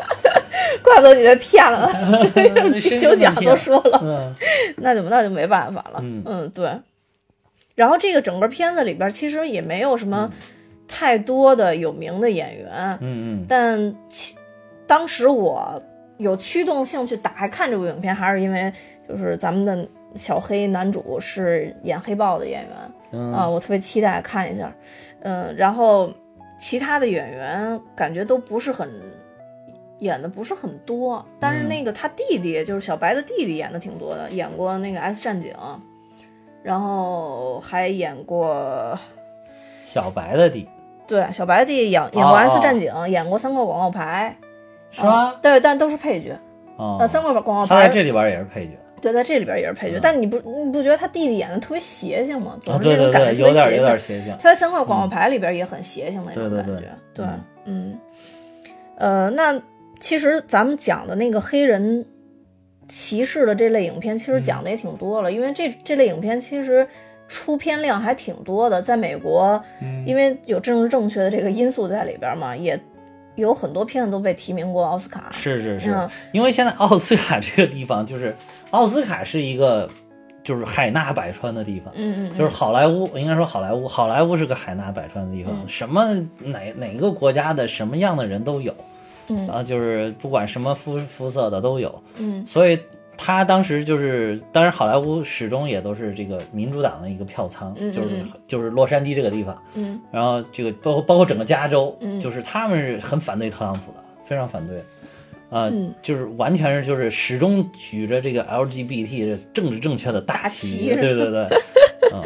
怪不得你被骗了。呢。嗯金球奖都说了，嗯。那就那就没办法了。嗯。对。然后这个整个片子里边其实也没有什么太多的有名的演员，嗯嗯。但其当时我有驱动性去打开看这部影片，还是因为就是咱们的小黑男主是演黑豹的演员。嗯。啊，我特别期待看一下。嗯，然后其他的演员感觉都不是很演的不是很多，但是嗯那个他弟弟就是小白的弟弟演的挺多的，演过那个《S 战警》，然后还演过。小白的弟对，小白的弟弟演演过哦 X 哦战警，演过三块广告牌，是吗啊？对，但都是配角。哦呃，，三块广告他在牌，这里边也是配角对，在这里边也是配角。嗯但你不你不觉得他弟弟演的特别邪性吗？总啊，是那种感觉特有点邪性。点邪性，他在三块广告牌里边也很邪性的那种对对对感觉。对嗯嗯，呃，那其实咱们讲的那个黑人歧视的这类影片，其实讲的也挺多了，因为这这类影片其实。出片量还挺多的，在美国，嗯因为有政治正确的这个因素在里边嘛，也有很多片子都被提名过奥斯卡。是是是嗯，因为现在奥斯卡这个地方，就是奥斯卡是一个就是海纳百川的地方。嗯嗯，就是好莱坞，应该说好莱坞，好莱坞是个海纳百川的地方，嗯。什么哪哪个国家的什么样的人都有，嗯。啊，就是不管什么肤肤色的都有，嗯。所以他当时就是，当然好莱坞始终也都是这个民主党的一个票仓，嗯嗯就是嗯就是洛杉矶这个地方，嗯。然后这个包括包括整个加州，嗯。就是他们是很反对特朗普的，非常反对，啊、嗯。就是完全是就是始终举着这个 LGBT 的政治正确的大大旗，对对对，啊、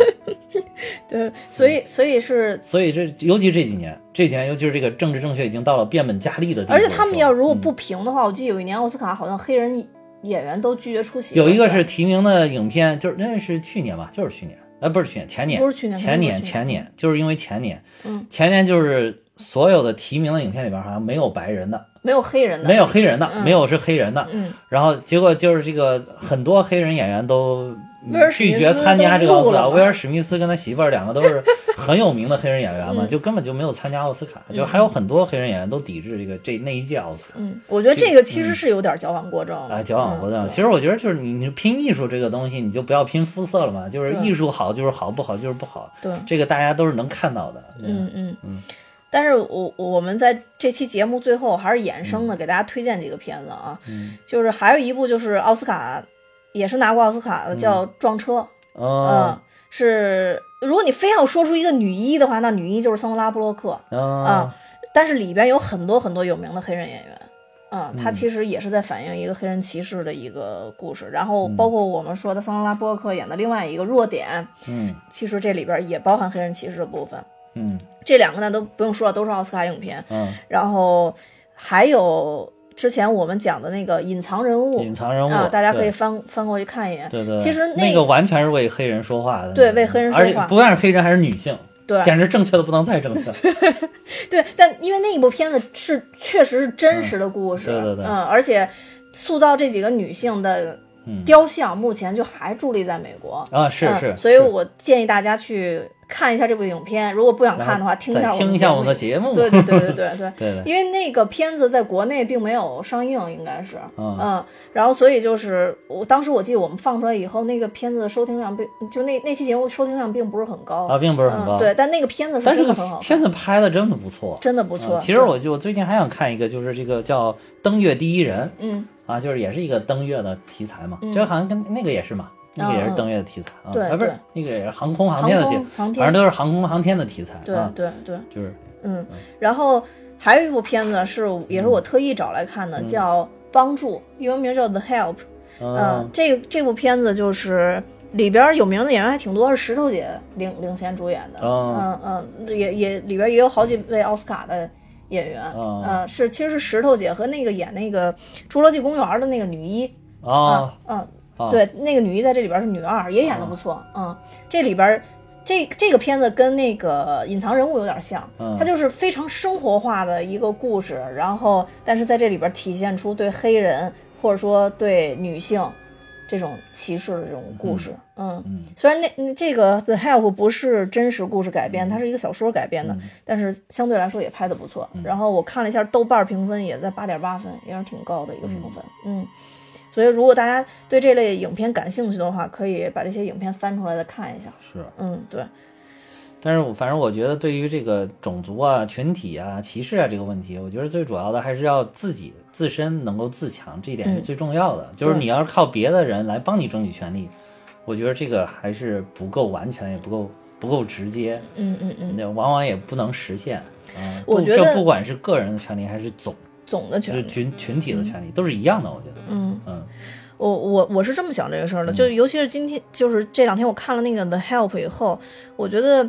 对，所以所以是，所以这尤其这几年，这几年尤其是这个政治正确已经到了变本加厉的地步而且他们要如果嗯。不评的话，我记得有一年奥斯卡好像黑人演员都拒绝出席。有一个是提名的影片，就是那是去年吧，就是去年，哎，不是去年，前年，不是去年前年，前年，就是因为前年，嗯，前年就是所有的提名的影片里边好像没有白人的，没有黑人的，没有黑人的，嗯。没有是黑人的，嗯，然后结果就是这个很多黑人演员都拒绝参加这个奥斯卡。威尔史密斯跟他媳妇儿两个都是很有名的黑人演员嘛，嗯。就根本就没有参加奥斯卡，嗯。就还有很多黑人演员都抵制这个这那一届奥斯卡。嗯，我觉得这个其实是有点矫枉过正。啊，矫枉过正。嗯其实我觉得就是你你拼艺术这个东西，你就不要拼肤色了嘛，就是艺术好就是好，不好就是不好，对，这个大家都是能看到的。嗯嗯。嗯。但是我我们在这期节目最后还是衍生的，给大家推荐几个片子啊，嗯就是还有一部就是奥斯卡，也是拿过奥斯卡的，叫《撞车》。哦嗯，是如果你非要说出一个女一的话，那女一就是桑德拉布洛克。哦啊但是里边有很多很多有名的黑人演员，啊，他嗯其实也是在反映一个黑人歧视的一个故事。然后包括我们说的桑德拉波克演的另外一个弱点，嗯其实这里边也包含黑人歧视的部分。嗯。这两个呢都不用说了，都是奥斯卡影片。嗯。然后还有之前我们讲的那个隐藏人物。隐藏人物啊，大家可以翻翻过去看一眼。对对，其实那个完全是为黑人说话的，对为黑人说话。不但是黑人，还是女性，对。简直正确的不能再正确。对，但因为那一部片子是确实是真实的故事，嗯对对对。嗯，而且塑造这几个女性的嗯雕像，目前就还伫立在美国。啊，是是，嗯，所以我建议大家去看一下这部影片。如果不想看的话，听一再下听一下我们的节节目，对对对对对对。对对 因为那个片子在国内并没有上映，应该是，嗯嗯，然后所以就是我当时我记得我们放出来以后，那个片子的收听量并就那那期节目收听量并不是很高。啊，并不是很高，嗯，对，但那个片子是真的很好看，片子拍的真的不错，真的不错。嗯其实我就我最近还想看一个，就是这个叫《登月第一人》嗯，啊，就是也是一个登月的题材嘛，这好像跟那个也是嘛，那个也是登月的题材啊，啊不是那个也是航空航航天的题反正，都是航空航天的题材对啊，对对，就是嗯，然后还有一部片子是也是我特意找来看的，叫《帮助》，英文名叫《The Help》。嗯嗯，这这部片子就是里边有名的演员还挺多，是石头姐领领衔主演的。哦嗯嗯，也也里边也有好几位奥斯卡的演员。哦嗯，是其实是石头姐和那个演那个《侏罗纪公园》的那个女一。啊，嗯，哦对，那个女一在这里边是女二，也演的不错。嗯，这里边这这个片子跟那个隐藏人物有点像，嗯它就是非常生活化的一个故事，然后但是在这里边体现出对黑人或者说对女性这种歧视的这种故事。嗯，嗯虽然那这个 The Help 不是真实故事改编，它是一个小说改编的，嗯但是相对来说也拍的不错。然后我看了一下豆瓣评分也在八点八分，也是挺高的一个评分。嗯所以如果大家对这类影片感兴趣的话，可以把这些影片翻出来再看一下。是。嗯，对，但是我反正我觉得，对于这个种族啊、群体啊、歧视啊这个问题，我觉得最主要的还是要自己自身能够自强，这一点是嗯最重要的。就是你要是靠别的人来帮你争取权利，我觉得这个还是不够完全，也不够不够直接，嗯嗯嗯，那往往也不能实现。嗯，我觉得这不管是个人的权利，还是总总的权利。群群体的权利，都是一样的。我觉得，嗯，嗯我我我是这么想这个事儿的，就尤其是今天，就是这两天我看了那个 The Help 以后，我觉得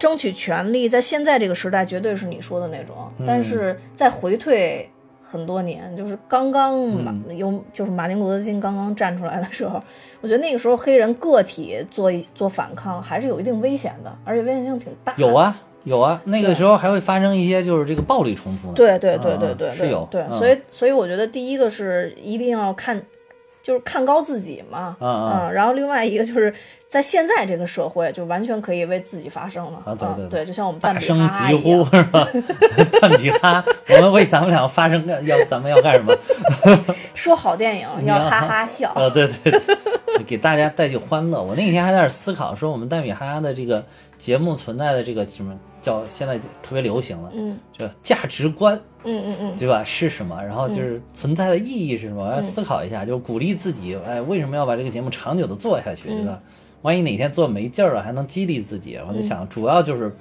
争取权利在现在这个时代绝对是你说的那种，但是在回退很多年，就是刚刚马、有就是马丁路德金刚刚站出来的时候，我觉得那个时候黑人个体做一做反抗还是有一定危险的，而且危险性挺大。有啊有啊，那个时候还会发生一些就是这个暴力冲突呢。对对对嗯对对，是有对，嗯所以所以我觉得第一个是一定要看，就是看高自己嘛，嗯，然后另外一个就是在现在这个社会，就完全可以为自己发声了，啊对对嗯对，就像我们大声疾呼，是吧？蛋比哈，我们为咱们俩发声，要咱们要干什么？说好电影你要要哈哈笑，呃，对对对，给大家带去欢乐。我那天还在那儿思考，说我们蛋比哈哈的这个节目存在的这个什么叫现在特别流行了，嗯就价值观嗯嗯嗯，对吧？是什么？然后就是存在的意义是什么？我要思考一下，就是鼓励自己，哎，为什么要把这个节目长久的做下去，对吧？万一哪天做没劲儿了，还能激励自己。我就想，主要就是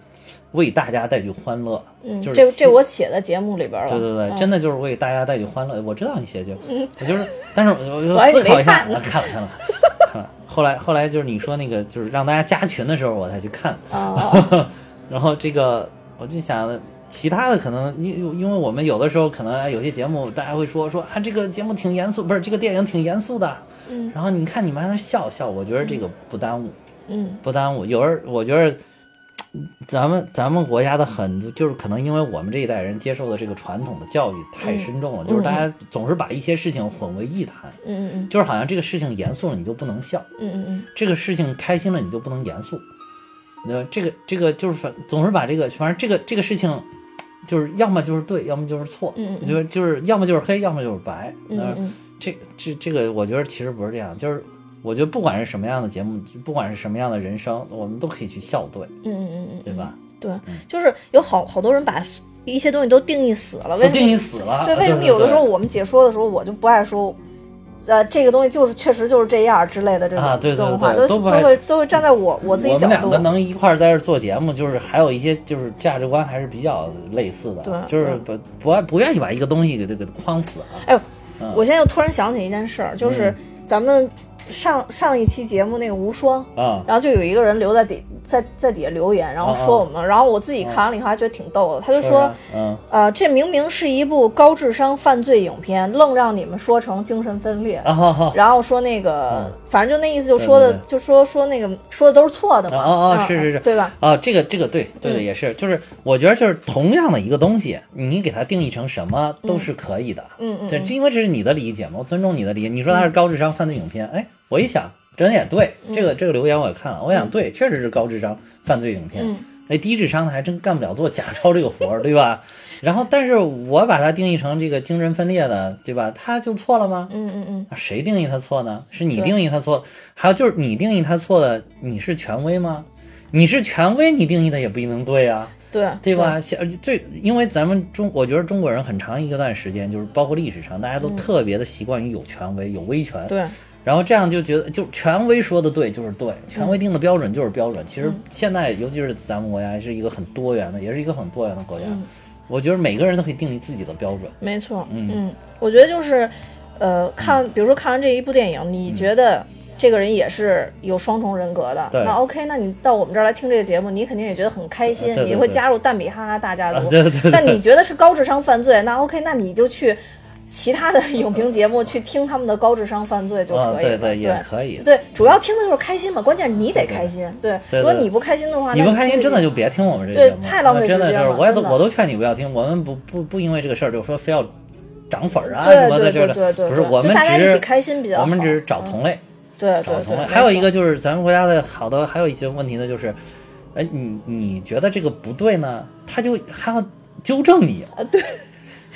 为大家带去欢乐，嗯，就是这这我写在节目里边了，对对对，嗯真的就是为大家带去欢乐。我知道你写就，我就是，但是我就 思考一下，看了看了看了。后来后来就是你说那个就是让大家加群的时候，我才去看。啊，然后这个我就想，其他的可能因因为我们有的时候可能哎有些节目大家会说说啊这个节目挺严肃，不是这个电影挺严肃的。嗯然后你看你们还在那笑笑，我觉得这个不耽误。嗯不耽误。有人我觉得，咱们咱们国家的很就是可能因为我们这一代人接受的这个传统的教育太深重了，就是大家总是把一些事情混为一谈，嗯嗯就是好像这个事情严肃了你就不能笑，嗯嗯嗯这个事情开心了你就不能严肃。那这个这个就是反总是把这个反正这个这个事情。就是要么就是对，要么就是错，嗯嗯就是就是要么就是黑，要么就是白。嗯这这这个，我觉得其实不是这样，就是我觉得不管是什么样的节目，不管是什么样的人生，我们都可以去笑对，嗯嗯嗯嗯，对吧？对，就是有好好多人把一些东西都定义死了，为什么定义死了。对，为什么有的时候我们解说的时候，我就不爱说，呃，这个东西就是确实就是这样之类的这种、啊对对对都都会都会站在我我自己角度我们两个，能一块儿在这儿做节目，就是还有一些就是价值观还是比较类似的，对就是不不爱不愿意把一个东西给它给它框死啊。哎呦，嗯。我现在又突然想起一件事儿，就是咱们上上一期节目那个无双，啊，然后就有一个人留在底在在底下留言，然后说我们，然后我自己看完了以后还觉得挺逗的，他就说，嗯，呃，这明明是一部高智商犯罪影片，愣让你们说成精神分裂。然后说那个，反正就那意思，就说的就说说那个说的都是错的嘛。哦哦嗯是是是。对吧？啊，这个这个对对对嗯。也是，就是我觉得就是同样的一个东西，你给它定义成什么都是可以的。嗯嗯对因为这是你的理解嘛，我尊重你的理解。你说它是高智商犯罪影片，哎，我一想，真也对，这个这个留言我也看了，我想对，确实是高智商犯罪影片。嗯那低智商的还真干不了做假钞这个活儿，对吧？然后，但是我把它定义成这个精神分裂的，对吧？他就错了吗？嗯嗯嗯，谁定义他错呢？是你定义他错，还有就是你定义他错的，你是权威吗？你是权威，你定义的也不一定对啊，对对？吧？像最因为咱们中，我觉得中国人很长一个段时间，就是包括历史上，大家都特别的习惯于有权威、有威权，对，然后这样就觉得，就权威说的对就是对，权威定的标准就是标准。其实现在，尤其是咱们国家是一个很多元的，也是一个很多元的国家，嗯我觉得每个人都可以定义自己的标准。没错。嗯嗯，我觉得就是，呃，看，比如说看完这一部电影，你觉得这个人也是有双重人格的，对那 OK，那你到我们这儿来听这个节目，你肯定也觉得很开心，对对对你会加入蛋比哈哈大家族。但你觉得是高智商犯罪，那 OK，那你就去其他的影评节目去听他们的高智商犯罪就啊，可以了。对对，也可以。对，主要听的就是开心嘛，关键是你得开心。对，如果你不开心的话，你不开心，真的就别听我们这个对节目，太浪费那真的就是，我也都我都劝你不要听，我们不不不因为这个事儿就说非要涨粉儿啊什么的，对这个对对对，不是我们只大家一起是开心比较好。我们只是找嗯同类，对对对找同类。，还有一个就是咱们国家的好的还有一些问题呢，就是，哎，你你觉得这个不对呢，他就还要纠正你。啊，对。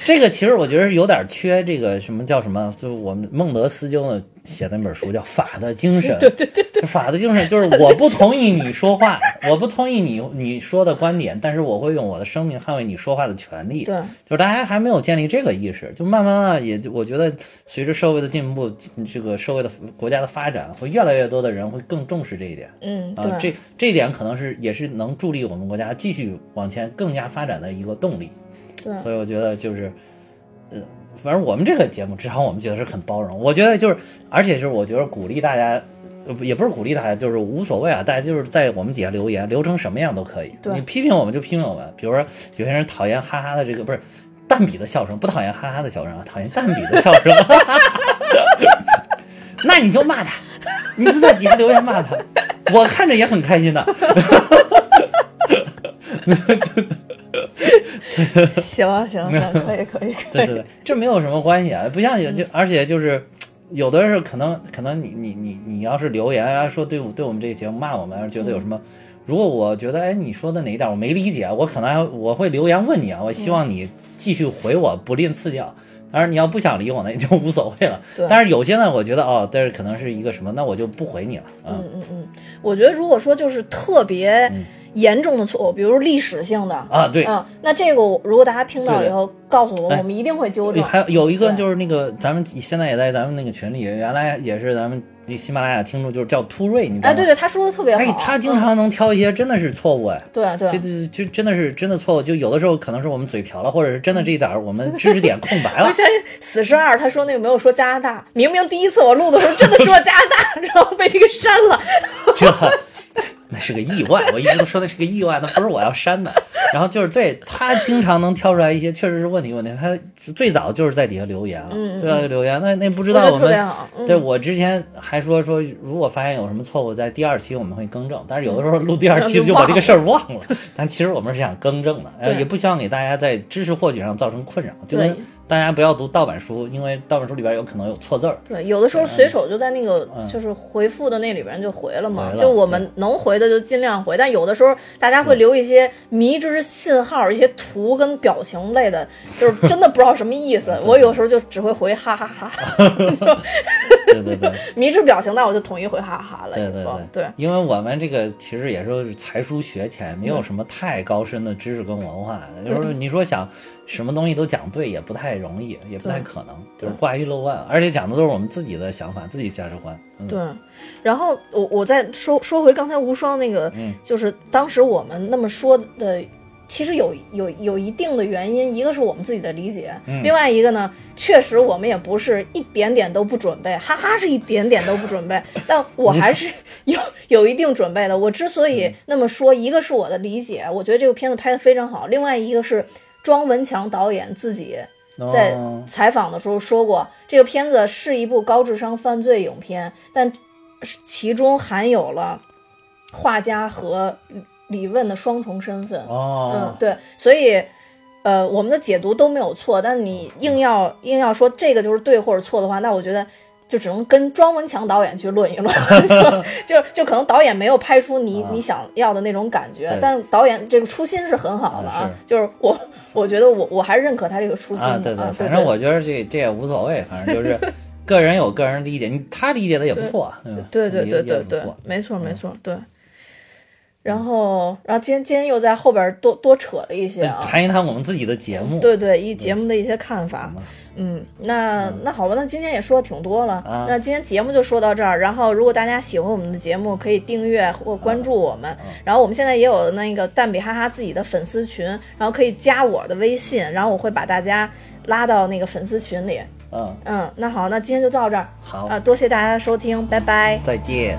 这个其实我觉得有点缺这个什么叫什么，就是我们孟德斯鸠呢写的那本书叫《法的精神》。对对对对，法的精神就是 我不同意你说话，我不同意你你说的观点，但是我会用我的生命捍卫你说话的权利。对，就是大家还没有建立这个意识，就慢慢的也，我觉得随着社会的进步，这个社会的国家的发展，会越来越多的人会更重视这一点。嗯，啊，对，这这一点可能是也是能助力我们国家继续往前更加发展的一个动力。对所以我觉得就是，呃，反正我们这个节目，至少我们觉得是很包容。我觉得就是，而且是我觉得鼓励大家，也不是鼓励大家，就是无所谓啊，大家就是在我们底下留言，留成什么样都可以。对你批评我们就批评我们，比如说有些人讨厌哈哈的这个不是。蛋比的笑声不讨厌哈哈的笑声啊，讨厌蛋比的笑声。那你就骂他，你就在底下留言骂他，我看着也很开心的。行啊行啊行啊，可以可以可以，对对对，这没有什么关系啊，不像有就而且就是。有的是可能可能你你你你要是留言啊，说对我对我们这个节目骂我们，觉得有什么？如果我觉得哎你说的哪一点我没理解，我可能还我会留言问你啊，我希望你继续回我，不吝赐教。当然你要不想理我呢，也就无所谓了。对但是有些呢，我觉得哦，但是可能是一个什么，那我就不回你了啊。嗯嗯嗯，我觉得如果说就是特别严重的错误，比如历史性的啊，对，嗯，那这个我如果大家听到了以后告诉我我们一定会纠正。还有有一个就是那个咱们现在也在咱们那个群里，原来也是咱们喜马拉雅听众，就是叫突瑞，你知道吗？哎，对对，他说的特别好，哎，他经常能挑一些真的是错误哎。对对这这就真的是真的错误，就有的时候可能是我们嘴瓢了，或者是真的这一点儿 我们知识点空白了。我相信死侍二，他说那个没有说加拿大，明明第一次我录的时候真的说加拿大，然后被这个删了。这那是个意外，我一直都说那是个意外，那不是我要删的。然后就是对他经常能挑出来一些确实是问题问题，他最早就是在底下留言了，最早就留言，那那不知道我们。对我之前还说说，如果发现有什么错误，在第二期我们会更正。但是有的时候录第二期就把这个事儿忘了，但其实我们是想更正的，呃，也不希望给大家在知识获取上造成困扰，就对跟大家不要读盗版书，因为盗版书里边有可能有错字儿。对，有的时候随手就在那个嗯就是回复的那里边就回了嘛，就我们能回的就尽量回，但有的时候大家会留一些迷之信号，一些图跟表情类的，就是真的不知道什么意思。我有时候就只会回哈哈哈，就对对对。迷之表情，那我就统一回哈哈了。对对以后对因为我们这个其实也是才疏学浅，没有什么太高深的知识跟文化。就是你说想什么东西都讲对，也不太容易，也不太可能，就是挂一漏万，而且讲的都是我们自己的想法、自己价值观。嗯、对，然后我我再说说回刚才无双那个，嗯。就是当时我们那么说的其实有有有一定的原因，一个是我们自己的理解，嗯。另外一个呢，确实我们也不是一点点都不准备，哈哈是一点点都不准备，但我还是有有一定准备的。我之所嗯。以那么说，一个是我的理解，我觉得这个片子拍得非常好，另外一个是庄文强导演自己在哦采访的时候说过，这个片子是一部高智商犯罪影片，但是其中含有了画家和李问的双重身份。嗯哦，，对，所以。呃，我们的解读都没有错，但你硬要硬要说这个就是对或者错的话，那我觉得就只能跟庄文强导演去论一论，就 就就可能导演没有拍出你、啊你想要的那种感觉，但导演这个初心是很好的啊啊，就是我我觉得我我还是认可他这个初心的啊，对对，反正我觉得这这也无所谓，反正就是 个人有个人理解，你他理解的也不错，对吧？对对对对没错没错，对。然后，然后今天今天又在后边多多扯了一些啊，谈一谈我们自己的节目，对对，一节目的一些看法嗯。嗯那那好吧那今天也说的挺多了那今天节目就说到这儿然后如果大家喜欢我们的节目可以订阅或关注我们然后我们现在也有那个蛋比哈哈自己的粉丝群然后可以加我的微信然后我会把大家拉到那个粉丝群里。嗯嗯那好那今天就到这儿。好。啊多谢大家的收听拜拜。再见。